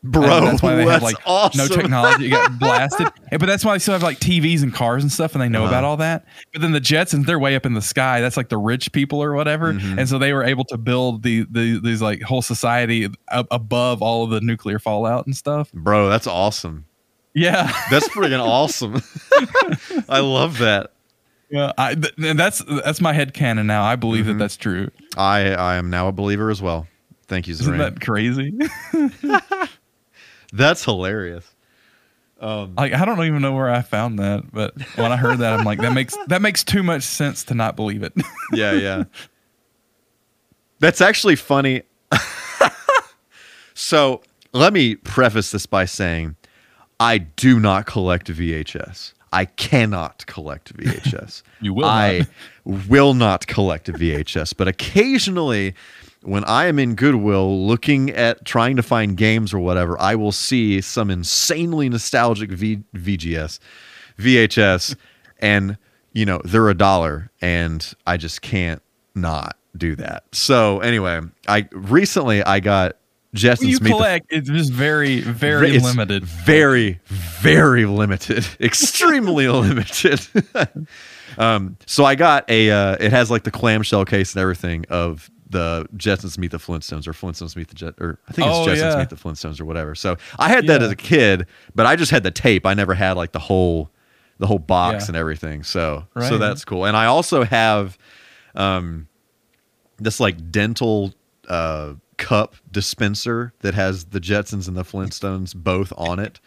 Bro, that's why they have like awesome. no technology. You got *laughs* blasted. But that's why they still have like TVs and cars and stuff, and they know Uh-huh. about all that. But then the Jetsons, they're way up in the sky. That's like the rich people or whatever. Mhm. And so they were able to build the, the these like whole society up above all of the nuclear fallout and stuff. Bro, that's awesome. Yeah, That's freaking *laughs* awesome. *laughs* I love that. yeah. I, th- and that's that's my head canon now. I believe Mhm. that that's true. I I am now a believer as well. Thank you, Isn't Zoran. that crazy? That's hilarious. Um, like I don't even know where I found that, but when I heard that, I'm like, that makes that makes too much sense to not believe it. *laughs* yeah, yeah. That's actually funny. *laughs* so let me preface this by saying I do not collect VHS. I cannot collect VHS. *laughs* You will I will not collect a VHS, but occasionally when I am in Goodwill looking at trying to find games or whatever, I will see some insanely nostalgic v- VGS, VHS, *laughs* and you know they're a dollar, and I just can't not do that. So anyway, I recently I got Jetsons you collect it's just very very it's limited. Very, very limited. *laughs* Extremely *laughs* limited. um, so I got a. Uh, it has like the clamshell case and everything of the Jetsons meet the Flintstones or Flintstones meet the Jet or I think it's Oh, Jetsons yeah. meet the Flintstones or whatever. So I had that Yeah. as a kid, but I just had the tape. I never had like the whole the whole box Yeah. and everything. So so that's cool. And I also have um this like dental uh cup dispenser that has the Jetsons and the Flintstones both on it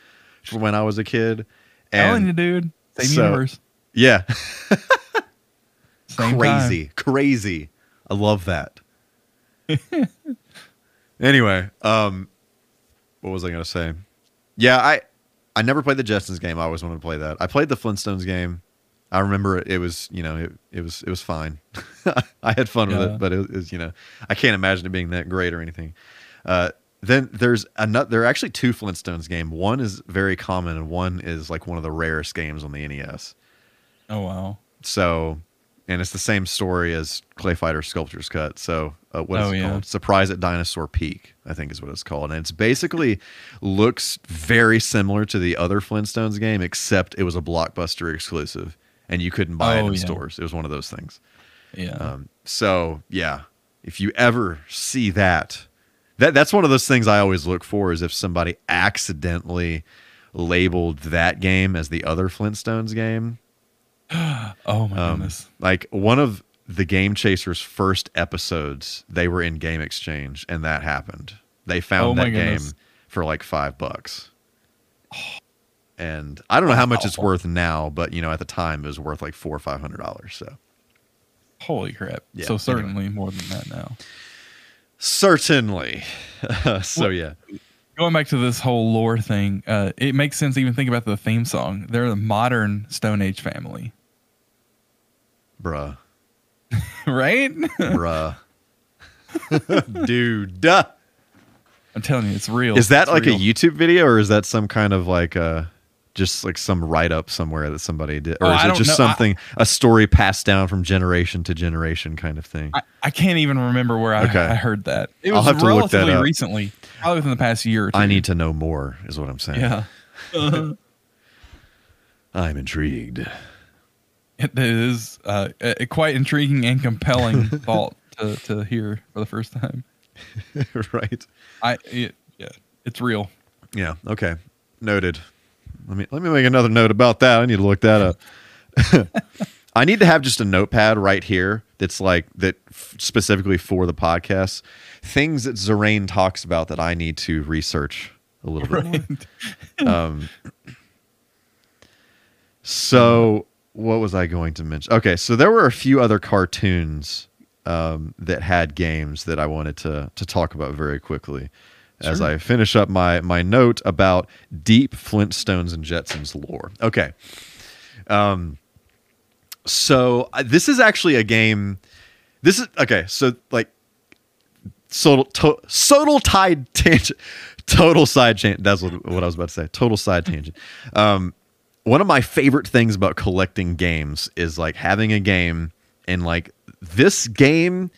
from when I was a kid. Telling you, And dude. Same so- universe. yeah, *laughs* crazy, crazy. I love that. *laughs* anyway, um, what was I gonna say? Yeah, I I never played the Jetsons game. I always wanted to play that. I played the Flintstones game. I remember it, it was you know it, it was it was fine. *laughs* I had fun with it, but it was you know I can't imagine it being that great or anything. Uh, then there's another. There are actually two Flintstones game. One is very common, and one is like one of the rarest games on the NES. Oh wow. So, and it's the same story as Clay Fighter Sculptor's Cut. So, uh, what is Oh, it yeah. called? Surprise at Dinosaur Peak, I think is what it's called. And it's basically looks very similar to the other Flintstones game, except it was a blockbuster exclusive, and you couldn't buy it Oh, in yeah. stores. It was one of those things. Yeah. Um, so, yeah, if you ever see that, that that's one of those things I always look for is if somebody accidentally labeled that game as the other Flintstones game. Oh my Um, goodness. like one of the Game Chasers first episodes, they were in Game Exchange, and that happened. They found Oh that game for like five bucks. And I don't know how much it's worth now, but you know, at the time it was worth like four or five hundred dollars. So, Holy crap. yeah, so anyway. certainly more than that now. Certainly. *laughs* so yeah. Going back to this whole lore thing, uh, it makes sense even think about the theme song. They're the modern Stone Age family, Bruh. *laughs* right? Bruh. *laughs* Dude. Duh. I'm telling you, it's real. Is that It's like real. a YouTube video or is that some kind of like uh just like some write up somewhere that somebody did or Oh, is I it just know. Something a story passed down from generation to generation kind of thing? I, I can't even remember where I, Okay. I heard that. It I'll was have to look that relatively up. recently, probably within the past year or two. I need to know more is what I'm saying. Yeah. *laughs* I'm intrigued. *laughs* It is uh, a, a quite intriguing and compelling *laughs* thought to, to hear for the first time. *laughs* right. I it, yeah, it's real. Yeah. Okay. Noted. Let me let me make another note about that. I need to look that up. I need to have just a notepad right here that's like that f- specifically for the podcast. Things that Zorain talks about that I need to research a little bit more. Um, so what was I going to mention? Okay, so there were a few other cartoons um, that had games that I wanted to to talk about very quickly as Sure. I finish up my my note about deep Flintstones and Jetsons lore. Okay, um, so uh, this is actually a game. This is okay. So like, total to, total tide tangent, *laughs* total side tangent. That's what, what I was about to say. Total side tangent. Um, one of my favorite things about collecting games is like having a game and like this game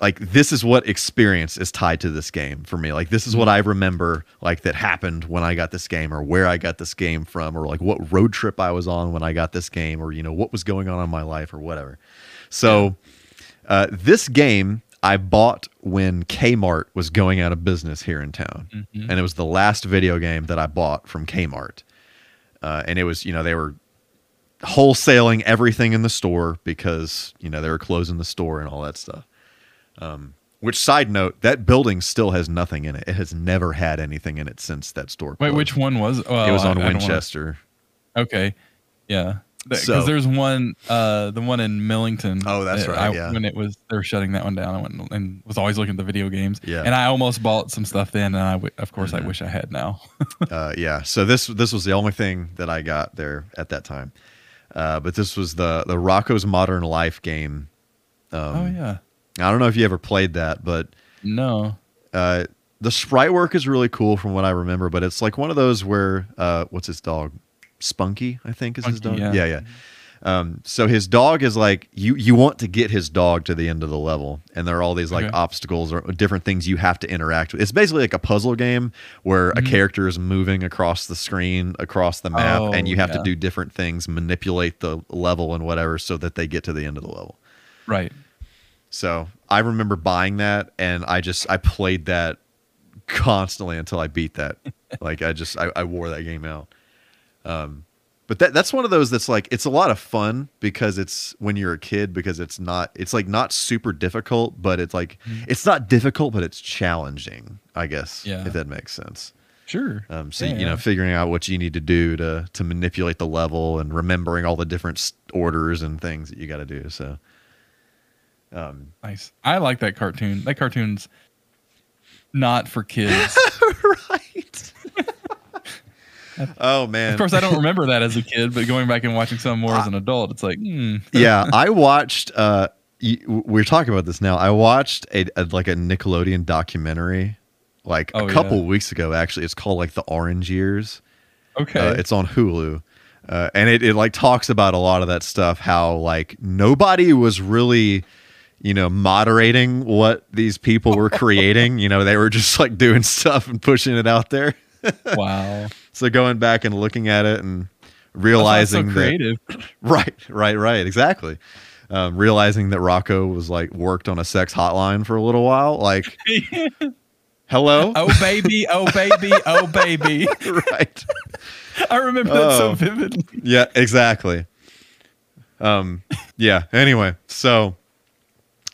like this is what experience is tied to this game for me. Like this is what i remember like that happened when i got this game or where i got this game from or like what road trip i was on when i got this game or you know what was going on in my life or whatever. So uh, this game i bought when kmart was going out of business here in town. And it was the last video game that i bought from kmart uh, and it was you know they were wholesaling everything in the store because you know they were closing the store and all that stuff. Um, which side note that building still has nothing in it. It has never had anything in it since that store Wait, closed. which one was? Well, it was on don't wanna- winchester. Okay, yeah, because So- there's one, uh, the one in Millington. Oh, that's that right, I- yeah. When it was they were shutting that one down, I went and was always looking at the video games. Yeah. and I almost bought some stuff then, and I w- of course Mhm. I wish I had now. *laughs* uh, yeah so this this was the only thing that i got there at that time uh, but this was the the Rocko's modern life game um, oh yeah, i don't know if you ever played that but no, uh, the sprite work is really cool from what I remember, but it's like one of those where uh, what's his dog? Spunky, I think is his dog. Yeah, yeah. yeah. Um, so his dog is like you. You want to get his dog to the end of the level, and there are all these like Okay. obstacles or different things you have to interact with. It's basically like a puzzle game where a Mhm. character is moving across the screen, across the map, Oh, and you have to do different things, manipulate the level and whatever, so that they get to the end of the level. right. So I remember buying that, and I just I played that constantly until I beat that. *laughs* like I just I, I wore that game out. Um, but that that's one of those that's like it's a lot of fun because it's when you're a kid because it's not it's like not super difficult, but it's like Mhm. it's not difficult, but it's challenging. I guess Yeah. if that makes sense. Sure. Um, so Yeah, you know, figuring out what you need to do to to manipulate the level and remembering all the different orders and things that you got to do. So, um, Nice. I like that cartoon. That cartoon's not for kids. *laughs* *laughs* oh man. of course, I don't remember that as a kid, but going back and watching some more as an adult, it's like, hmm. yeah, I watched. Uh, we're talking about this now. I watched a, a like a Nickelodeon documentary, like Oh, a yeah. couple weeks ago. Actually, it's called like the Orange Years. Okay. Uh, it's on Hulu. Uh, and it, it like talks about a lot of that stuff how like nobody was really you know moderating what these people were creating you know they were just like doing *laughs* stuff and pushing it out there *laughs* wow. So going back and looking at it and realizing so that creative. *laughs* right right right exactly um, realizing that Rocko was like worked on a sex hotline for a little while like *laughs* hello oh baby, oh baby, oh baby. *laughs* right I remember that so Oh. vividly. yeah exactly um yeah anyway so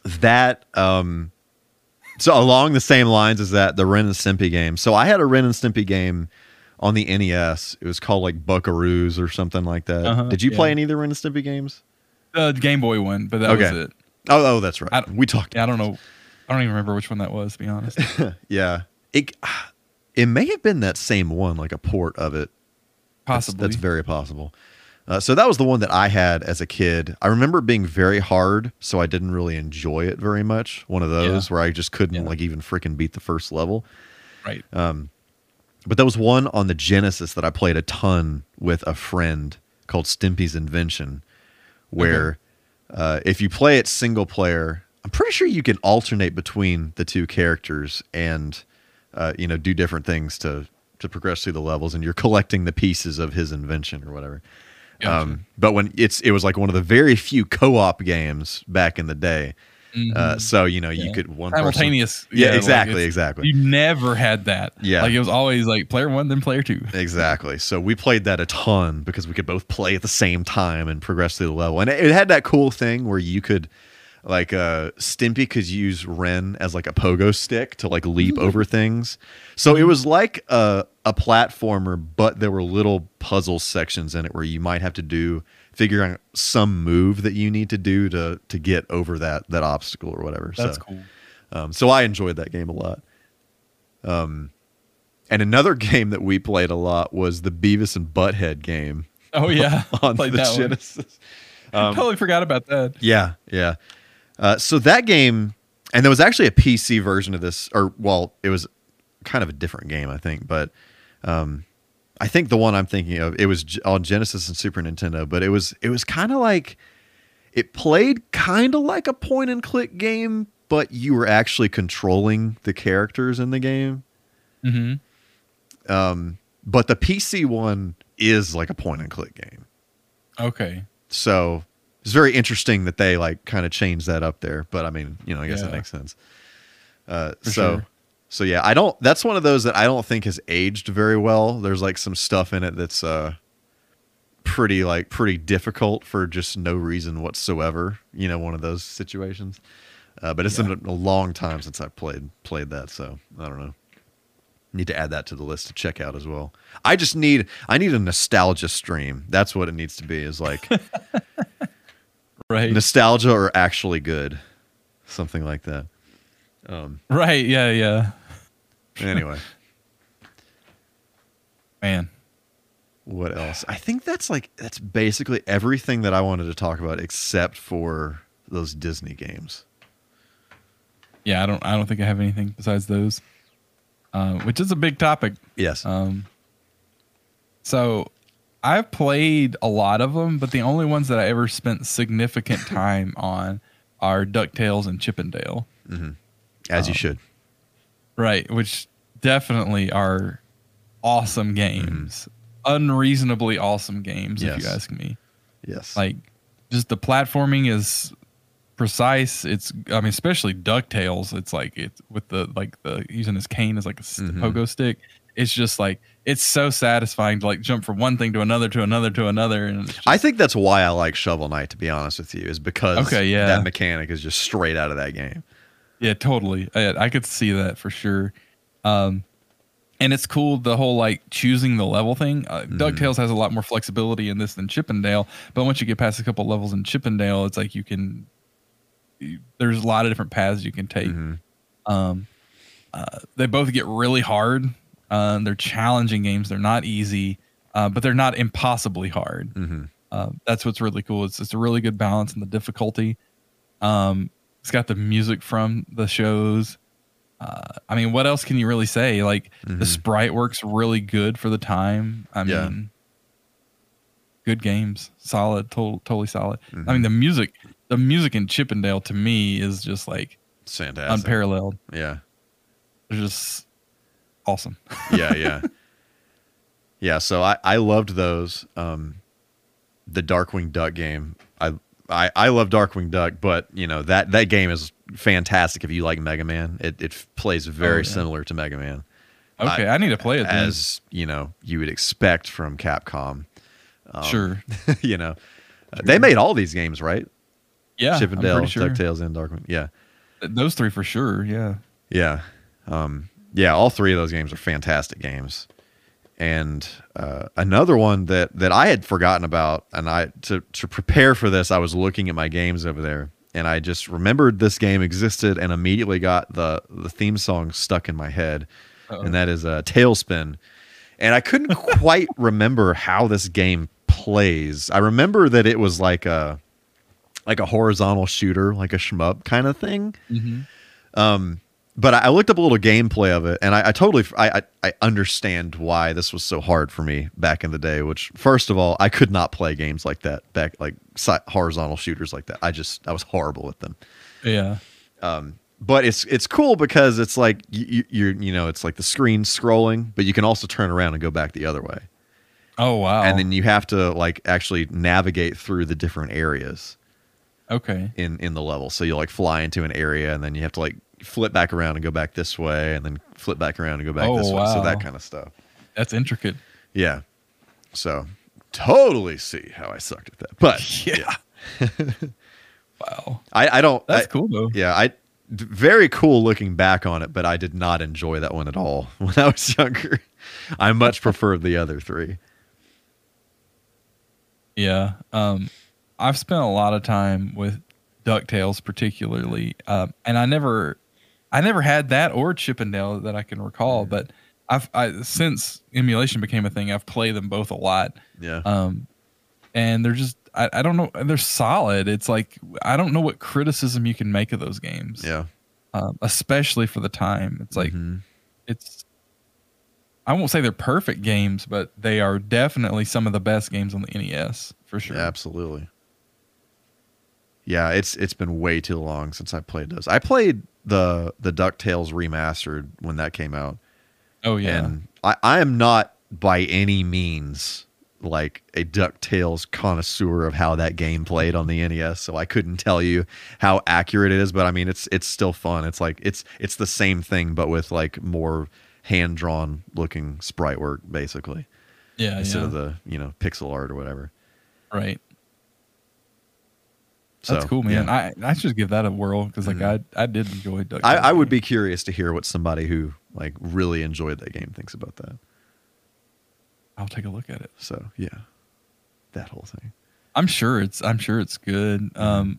that um so along the same lines as that the ren and stimpy game so i had a ren and stimpy game on the nes it was called like buckaroos or something like that Uh-huh, did you play any of the ren and stimpy games The Game Boy one, but that Okay. was it. oh oh that's right we talked Yeah, I don't know. I don't even remember which one that was, to be honest. *laughs* yeah, it it may have been that same one, like a port of it. That's- Possibly. that's, very possible. Uh, so that was the one that I had as a kid. I remember it being very hard, so I didn't really enjoy it very much. One of those where I just couldn't Yeah. like even freaking beat the first level. right. But there was one on the Genesis that I played a ton with a friend called Stimpy's Invention, where uh, if you play it single player, I'm pretty sure you can alternate between the two characters and uh, you know do different things to to progress through the levels, and you're collecting the pieces of his invention or whatever. Gotcha. Um, but when it's it was like one of the very few co-op games back in the day. Uh, so you know you Mm-hmm. Could one person- Simultaneous. Yeah, exactly, it's- exactly. You never had that. Yeah. Like it was always like player one, then player two. Exactly. So we played that a ton because we could both play at the same time and progress through the level. And it it had that cool thing where you could like uh Stimpy could use Ren as like a pogo stick to like leap over things. So it was like a a platformer, but there were little puzzle sections in it where you might have to do figure out some move that you need to do to to get over that that obstacle or whatever. That's so, cool. um, so I enjoyed that game a lot. Um, and another *laughs* game that we played a lot was the Beavis and Butthead game Oh yeah. *laughs* on *laughs* Played the that. Genesis. Um, totally forgot about that. Yeah, yeah. Uh, so that game, and there was actually a PC version of this, or well, it was kind of a different game, I think. But um, I think the one I'm thinking of, it was on Genesis and Super Nintendo, but it was it was kind of like it played kind of like a point and click game, but you were actually controlling the characters in the game. hmm Um, but the PC one is like a point and click game. Okay. So it's very interesting that they like kind of changed that up there. But I mean, you know, I guess it Yeah. makes sense. Uh, so, sure. So yeah, I don't. That's one of those that I don't think has aged very well. There's like some stuff in it that's uh, pretty like pretty difficult for just no reason whatsoever. You know, one of those situations. Uh, but it's Yeah. been a long time since I played played that, so I don't know. Need to add that to the list to check out as well. I just need I need a nostalgia stream. That's what it needs to be. Is like *laughs* Right. nostalgia or actually good, something like that. Um. right. Yeah. Yeah. Anyway, *laughs* Man. what else? I think that's like that's basically everything that I wanted to talk about, except for those Disney games. Yeah. I don't. I don't think I have anything besides those. Uh, which is a big topic. Yes. Um, so I've played a lot of them, but the only ones that I ever spent significant time on are DuckTales and Chip 'n Dale. As you um, should. Right, which definitely are awesome games. Unreasonably awesome games, if you ask me. Yes. Like just the platforming is precise. It's I mean, especially DuckTales, it's like it's with the like the using his cane as like a Mhm. pogo stick. It's just like it's so satisfying to like jump from one thing to another to another to another and just, I think that's why I like Shovel Knight. To be honest with you, is because Okay, yeah. that mechanic is just straight out of that game. Yeah, totally. I, I could see that for sure. Um, and it's cool the whole like choosing the level thing. Uh, Mm-hmm. Ducktales has a lot more flexibility in this than Chip 'n Dale, but once you get past a couple levels in Chip 'n Dale, it's like you can. you- There's a lot of different paths you can take. Mhm. Um, uh, they both get really hard. Uh, they're challenging games. They're not easy, uh, but they're not impossibly hard. Mhm. Uh, that's what's really cool. It's it's a really good balance in the difficulty. Um, it's got the music from the shows. Uh, I mean, what else can you really say? Like Mhm. the sprite works really good for the time. I Yeah. mean, good games, solid, to- totally solid. I Mhm. mean, the music, the music in Chip 'n Dale to me is just like It's fantastic. unparalleled. Yeah. It's just awesome. yeah, yeah, *laughs* yeah. So I I loved those. Um, the Darkwing Duck game. I I I love Darkwing Duck, but you know that that game is fantastic if you like Mega Man. It it plays very Oh, yeah. similar to Mega Man, Okay, I, need to play it then. as you know you would expect from Capcom. Um, sure. *laughs* you know, Uh, they made all these games, right? Yeah, Chip and Dale, sure. Ducktales, and Darkwing. Yeah, Those three for sure. Yeah. Yeah. Um, yeah, all three of those games are fantastic games. And uh, another one that, that I had forgotten about, and I to, to prepare for this, I was looking at my games over there, and I just remembered this game existed and immediately got the the theme song stuck in my head, Uh-oh. and that is a uh, TaleSpin. And I couldn't *laughs* quite remember how this game plays. I remember that it was like a like a horizontal shooter, like a shmup kind of thing. Mhm. Um, but I looked up a little gameplay of it, and I, I totally I, I I understand why this was so hard for me back in the day. Which, first of all, I could not play games like that back, like horizontal shooters like that. I just I was horrible at them. Yeah. Um, but it's it's cool because it's like you, you you're you know it's like the screen scrolling, but you can also turn around and go back the other way, Oh wow. and then you have to like actually navigate through the different areas okay. in in the level. So you like fly into an area, and then you have to like flip back around and go back this way, and then flip back around and go back Oh, this way. So that kind of stuff. That's intricate. Yeah. So totally see how I sucked at that, but *laughs* Yeah. *laughs* wow. I I don't. That's I- cool though. Yeah, I very cool looking back on it, but I did not enjoy that one at all *laughs* when I was younger. I much preferred the other three. Yeah. Um, I've spent a lot of time with Ducktales, particularly, um, and I never, I never had that or Chip 'n Dale that I can recall. But I've I, since emulation became a thing, I've played them both a lot. Yeah. Um, and they're just, I, I don't know, they're solid. It's like I don't know what criticism you can make of those games. yeah. Um, especially for the time. It's like Mhm. it's. I won't say they're perfect games, but they are definitely some of the best games on the NES for sure. absolutely. Yeah, it's it's been way too long since I played those. I played the the DuckTales remastered when that came out. Oh yeah. And I, I am not by any means like a DuckTales connoisseur of how that game played on the NES, so I couldn't tell you how accurate it is, but I mean it's it's still fun. It's like it's it's the same thing but with like more hand drawn looking sprite work basically. yeah. instead yeah. of the, you know, pixel art or whatever. right. So, That's cool, man. yeah. I I should give that a whirl because like Mhm. I I did enjoy Duck. I, I would be curious to hear what somebody who like really enjoyed that game thinks about that. I'll take a look at it. So yeah, that whole thing. I'm sure it's I'm sure it's good. Mm-hmm. Um,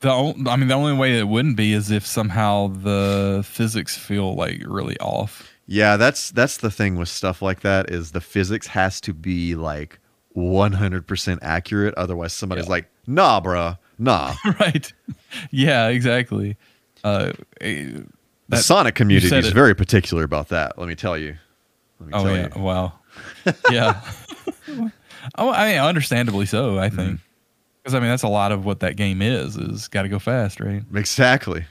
the o- I mean the only way it wouldn't be is if somehow the physics feel like really off. Yeah, that's that's the thing with stuff like that is the physics has to be like 100% accurate. Otherwise, somebody's Yeah. like, nah, bruh, nah. *laughs* right. Yeah. Exactly. Uh. eh, the Sonic community is it. very particular about that. Let me tell you. Let me Oh tell yeah. you. Wow. *laughs* yeah. *laughs* oh, I mean, understandably so. I Mm-hmm. think because I mean that's a lot of what that game is. Is got to go fast, right? Exactly.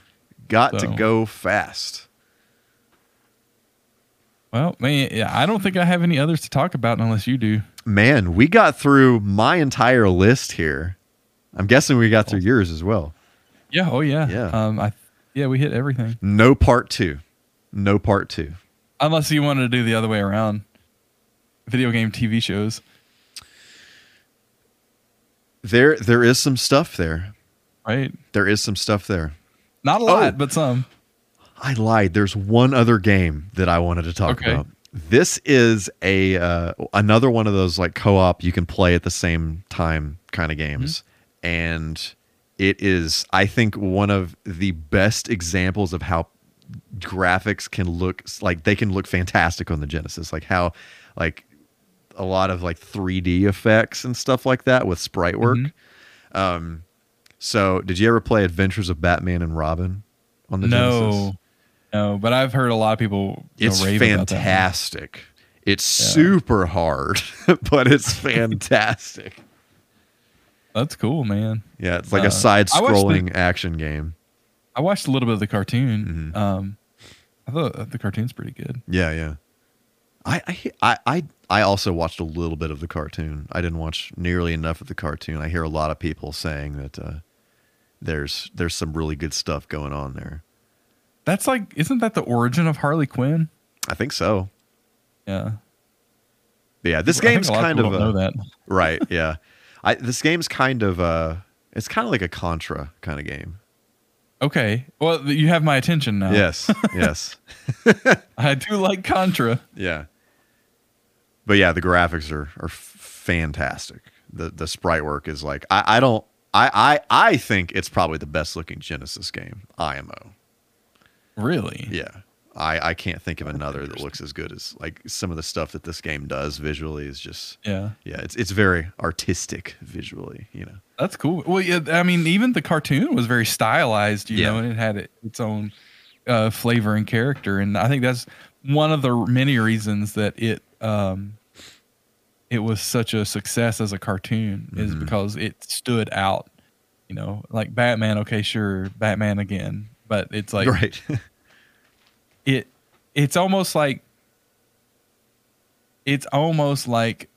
Got to go fast. Well, man, yeah, I don't think I have any others to talk about unless you do. Man, we got through my entire list here. I'm guessing we got through yours as well. Yeah. Oh yeah. Yeah. Um. I. Yeah, we hit everything. No part two. No part two. Unless you wanted to do the other way around. Video game TV shows. There there is some stuff there. Right. There is some stuff there. Not a Oh. lot, but some. I lied. There's one other game that I wanted to talk Okay. about. This is a uh, another one of those like co-op you can play at the same time kind of games, and it is I think one of the best examples of how graphics can look like they can look fantastic on the Genesis. Like how like a lot of like 3D effects and stuff like that with sprite work. Mhm. Um, so did you ever play Adventures of Batman and Robin on the Genesis? No. No, but I've heard a lot of people. know, It's rave about that fantastic. It's Yeah. super hard, *laughs* but it's *laughs* fantastic. That's cool, man. Yeah, it's like Uh, a side I watched the- scrolling action game. I watched a little bit of the cartoon. Mhm. Um, I thought the cartoon's pretty good. Yeah, yeah. I, I I I also watched a little bit of the cartoon. I didn't watch nearly enough of the cartoon. I hear a lot of people saying that uh, there's there's some really good stuff going on there. That's like, isn't that the origin of Harley Quinn? I think so. Yeah. But yeah, this I game's kind of, people a, know that. right. Yeah, I this game's kind of uh, it's kind of like a Contra kind of game. Okay. Well, you have my attention now. Yes, *laughs* yes, I do like Contra. yeah. But yeah, the graphics are are fantastic. The the sprite work is like I, I don't I, I I think it's probably the best looking Genesis game, IMO. Really? Yeah. I, I can't think of another that looks as good as like some of the stuff that this game does visually is just Yeah. yeah it's it's very artistic visually you know That's cool. Well, yeah, I mean, even the cartoon was very stylized, you Yeah. know, and it had its own uh, flavor and character, and I think that's one of the many reasons that it um, it was such a success as a cartoon is Mhm. because it stood out. You know, like Batman. Okay, sure, Batman again, but it's like *laughs* right *laughs* it it's almost like it's almost like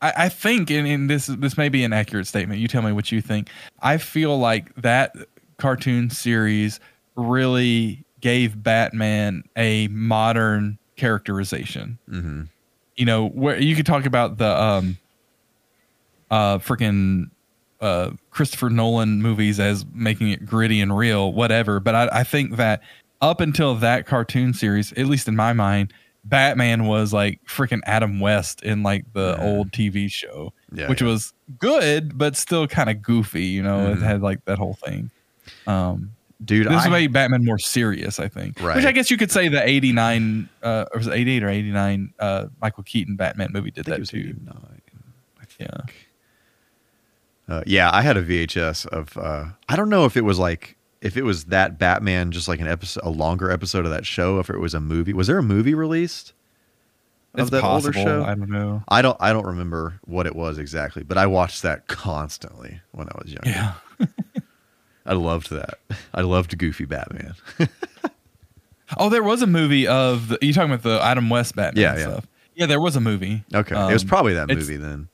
I, I think and, and this this may be an accurate statement. You tell me what you think. I feel like that cartoon series really gave Batman a modern characterization. hmm You know, where you could talk about the um uh freaking uh Christopher Nolan movies as making it gritty and real, whatever. But I, I think that up until that cartoon series, at least in my mind, Batman was like freaking Adam West in like the Mhm. old TV show, yeah which yeah. was good, but still kind of goofy. You know, Mhm. it had like that whole thing. Um, dude this I, made Batman more serious, I think. Right. Which I guess you could say the '89, uh, or was it '88 or '89? Uh, Michael Keaton Batman movie did I think it that too. 89, I think. Yeah. Uh, yeah, I had a VHS of. Uh, I don't know if it was like if it was that Batman, just like an episode, a longer episode of that show. If it was a movie, was there a movie released of It's that older show? I don't know. I don't. I don't remember what it was exactly, but I watched that constantly when I was young. Yeah. *laughs* I loved that. I loved Goofy Batman. *laughs* Oh, there was a movie of you talking about the Adam West Batman Yeah, yeah. stuff. Yeah, there was a movie. Okay, it was Um, probably that movie then.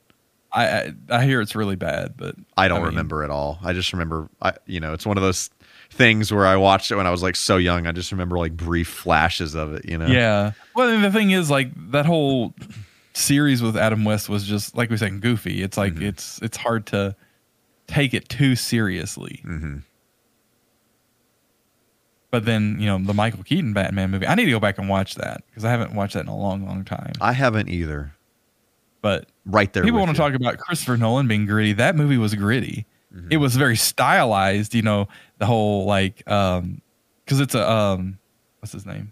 I, I I hear it's really bad, but I don't mean, remember at all. I just remember, I you know, it's one of those things where I watched it when I was like so young. I just remember like brief flashes of it. You know. Yeah. Well, and the thing is, like that whole series with Adam West was just like we said, goofy. It's like Mhm. it's it's hard to take it too seriously. hmm But then you know the Michael Keaton Batman movie. I need to go back and watch that because I haven't watched that in a long, long time. I haven't either. But Right there. people want to talk about Christopher Nolan being gritty. That movie was gritty. Mhm. It was very stylized. You know the whole like um because it's a um what's his name?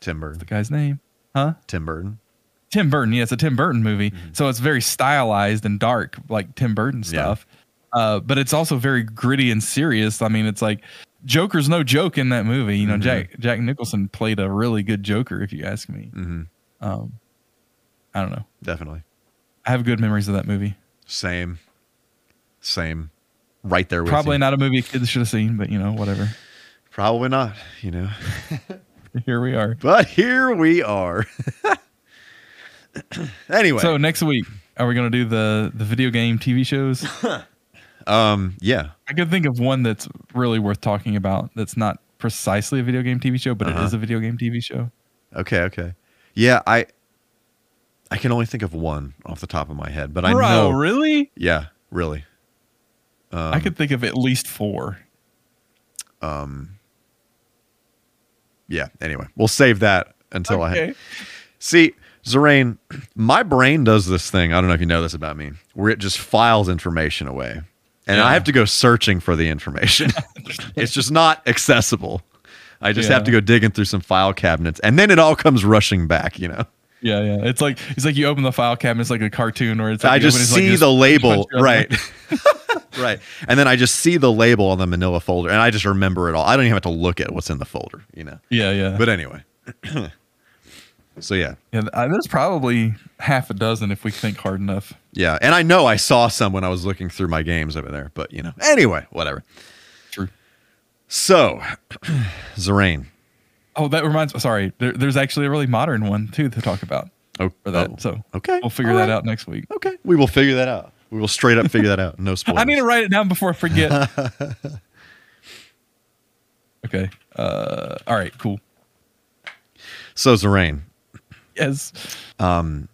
Tim What's the guy's name? Huh? Tim Burton. Tim Burton. Yeah, it's a Tim Burton movie. Mhm. So it's very stylized and dark, like Tim Burton Yeah. stuff. Uh, but it's also very gritty and serious. I mean, it's like Joker's no joke in that movie. You know, Mhm. Jack Jack Nicholson played a really good Joker, if you ask me. hmm Um, I don't know. Definitely. I have good memories of that movie. Same. Same. Right there with Probably you. not a movie kids should have seen, but you know, whatever. Probably not. You know. *laughs* Here we are. But here we are. *laughs* anyway. So next week, are we going to do the the video game TV shows? *laughs* um. Yeah. I could think of one that's really worth talking about. That's not precisely a video game TV show, but Uh-huh. it is a video game TV show. Okay. Okay. Yeah. I. I can only think of one off the top of my head, but I Bro, know. really? Yeah. Really. Um, I could think of at least four. Um. Yeah. Anyway, we'll save that until I. Okay. See, Xeraen, my brain does this thing. I don't know if you know this about me, where it just files information away. And Yeah. I have to go searching for the information. *laughs* it's just not accessible. I just have to go digging through some file cabinets and then it all comes rushing back, you know. Yeah, yeah. It's like it's like you open the file cabinet. It's like a cartoon, or it's like I just open like see this the label, right. *laughs* right. And then I just see the label on the manila folder and I just remember it all. I don't even have to look at what's in the folder, you know. Yeah, yeah. But anyway. *clears throat* so yeah. yeah, uh, there's probably half a dozen if we think hard enough. Yeah, and I know I saw some when I was looking through my games over there, but you know. Anyway, whatever. True. So, *clears throat* Xeraen. Oh, that reminds. Me. Sorry, there, there's actually a really modern one too to talk about Oh, for that. oh, So okay. we'll figure All that out next week. Okay, we will figure that out. We will straight up figure that out. No *laughs* spoilers. I need to write it down before I forget. *laughs* okay. Uh. All right. Cool. so, Xeraen, Yes. um,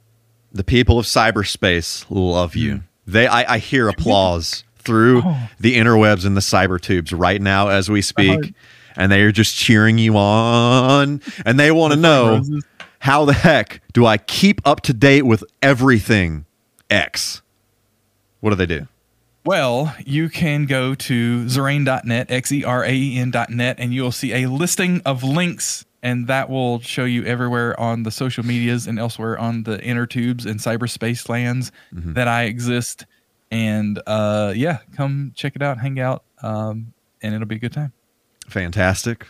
the people of cyberspace love you. They, I, I hear applause through Oh. the interwebs and the cyber tubes right now as we speak. And they are just cheering you on, and they want to know. How the heck do I keep up to date with everything X? What do they do? Well, you can go to xeraen.net, X E R A E N.net, and you'll see a listing of links, and that will show you everywhere on the social medias and elsewhere on the inner tubes and cyberspace lands Mhm. that I exist. And uh, yeah, come check it out, hang out, um, and it'll be a good time. Fantastic.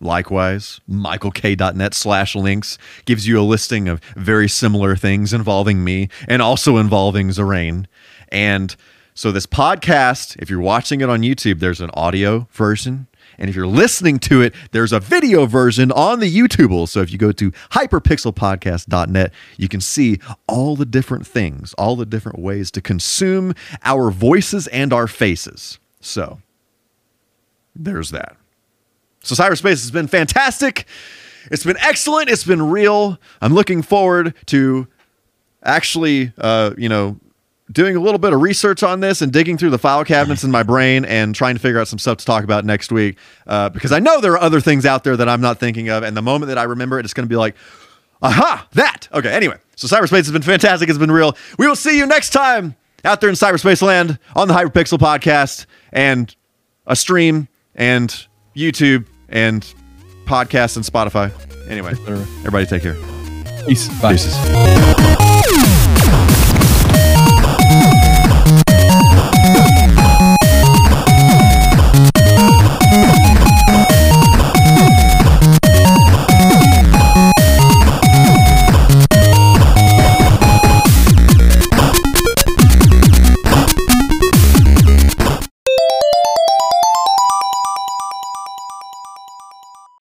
Likewise, michaelk.net slash links gives you a listing of very similar things involving me and also involving Xeraen. And so, this podcast, if you're watching it on YouTube, there's an audio version. And if you're listening to it, there's a video version on the YouTube. So if you go to hyperpixelpodcast.net, you can see all the different things, all the different ways to consume our voices and our faces. So there's that. So cyberspace has been fantastic. It's been excellent. It's been real. I'm looking forward to actually, uh, you know, doing a little bit of research on this and digging through the file cabinets in my brain and trying to figure out some stuff to talk about next week. Uh, because I know there are other things out there that I'm not thinking of, and the moment that I remember it, it's going to be like, aha, that. Okay. Anyway, so cyberspace has been fantastic. It's been real. We will see you next time out there in cyberspace land on the Hyperpixel podcast and a stream and YouTube and podcasts and Spotify. Anyway, everybody take care. Peace. Bye. Deuces.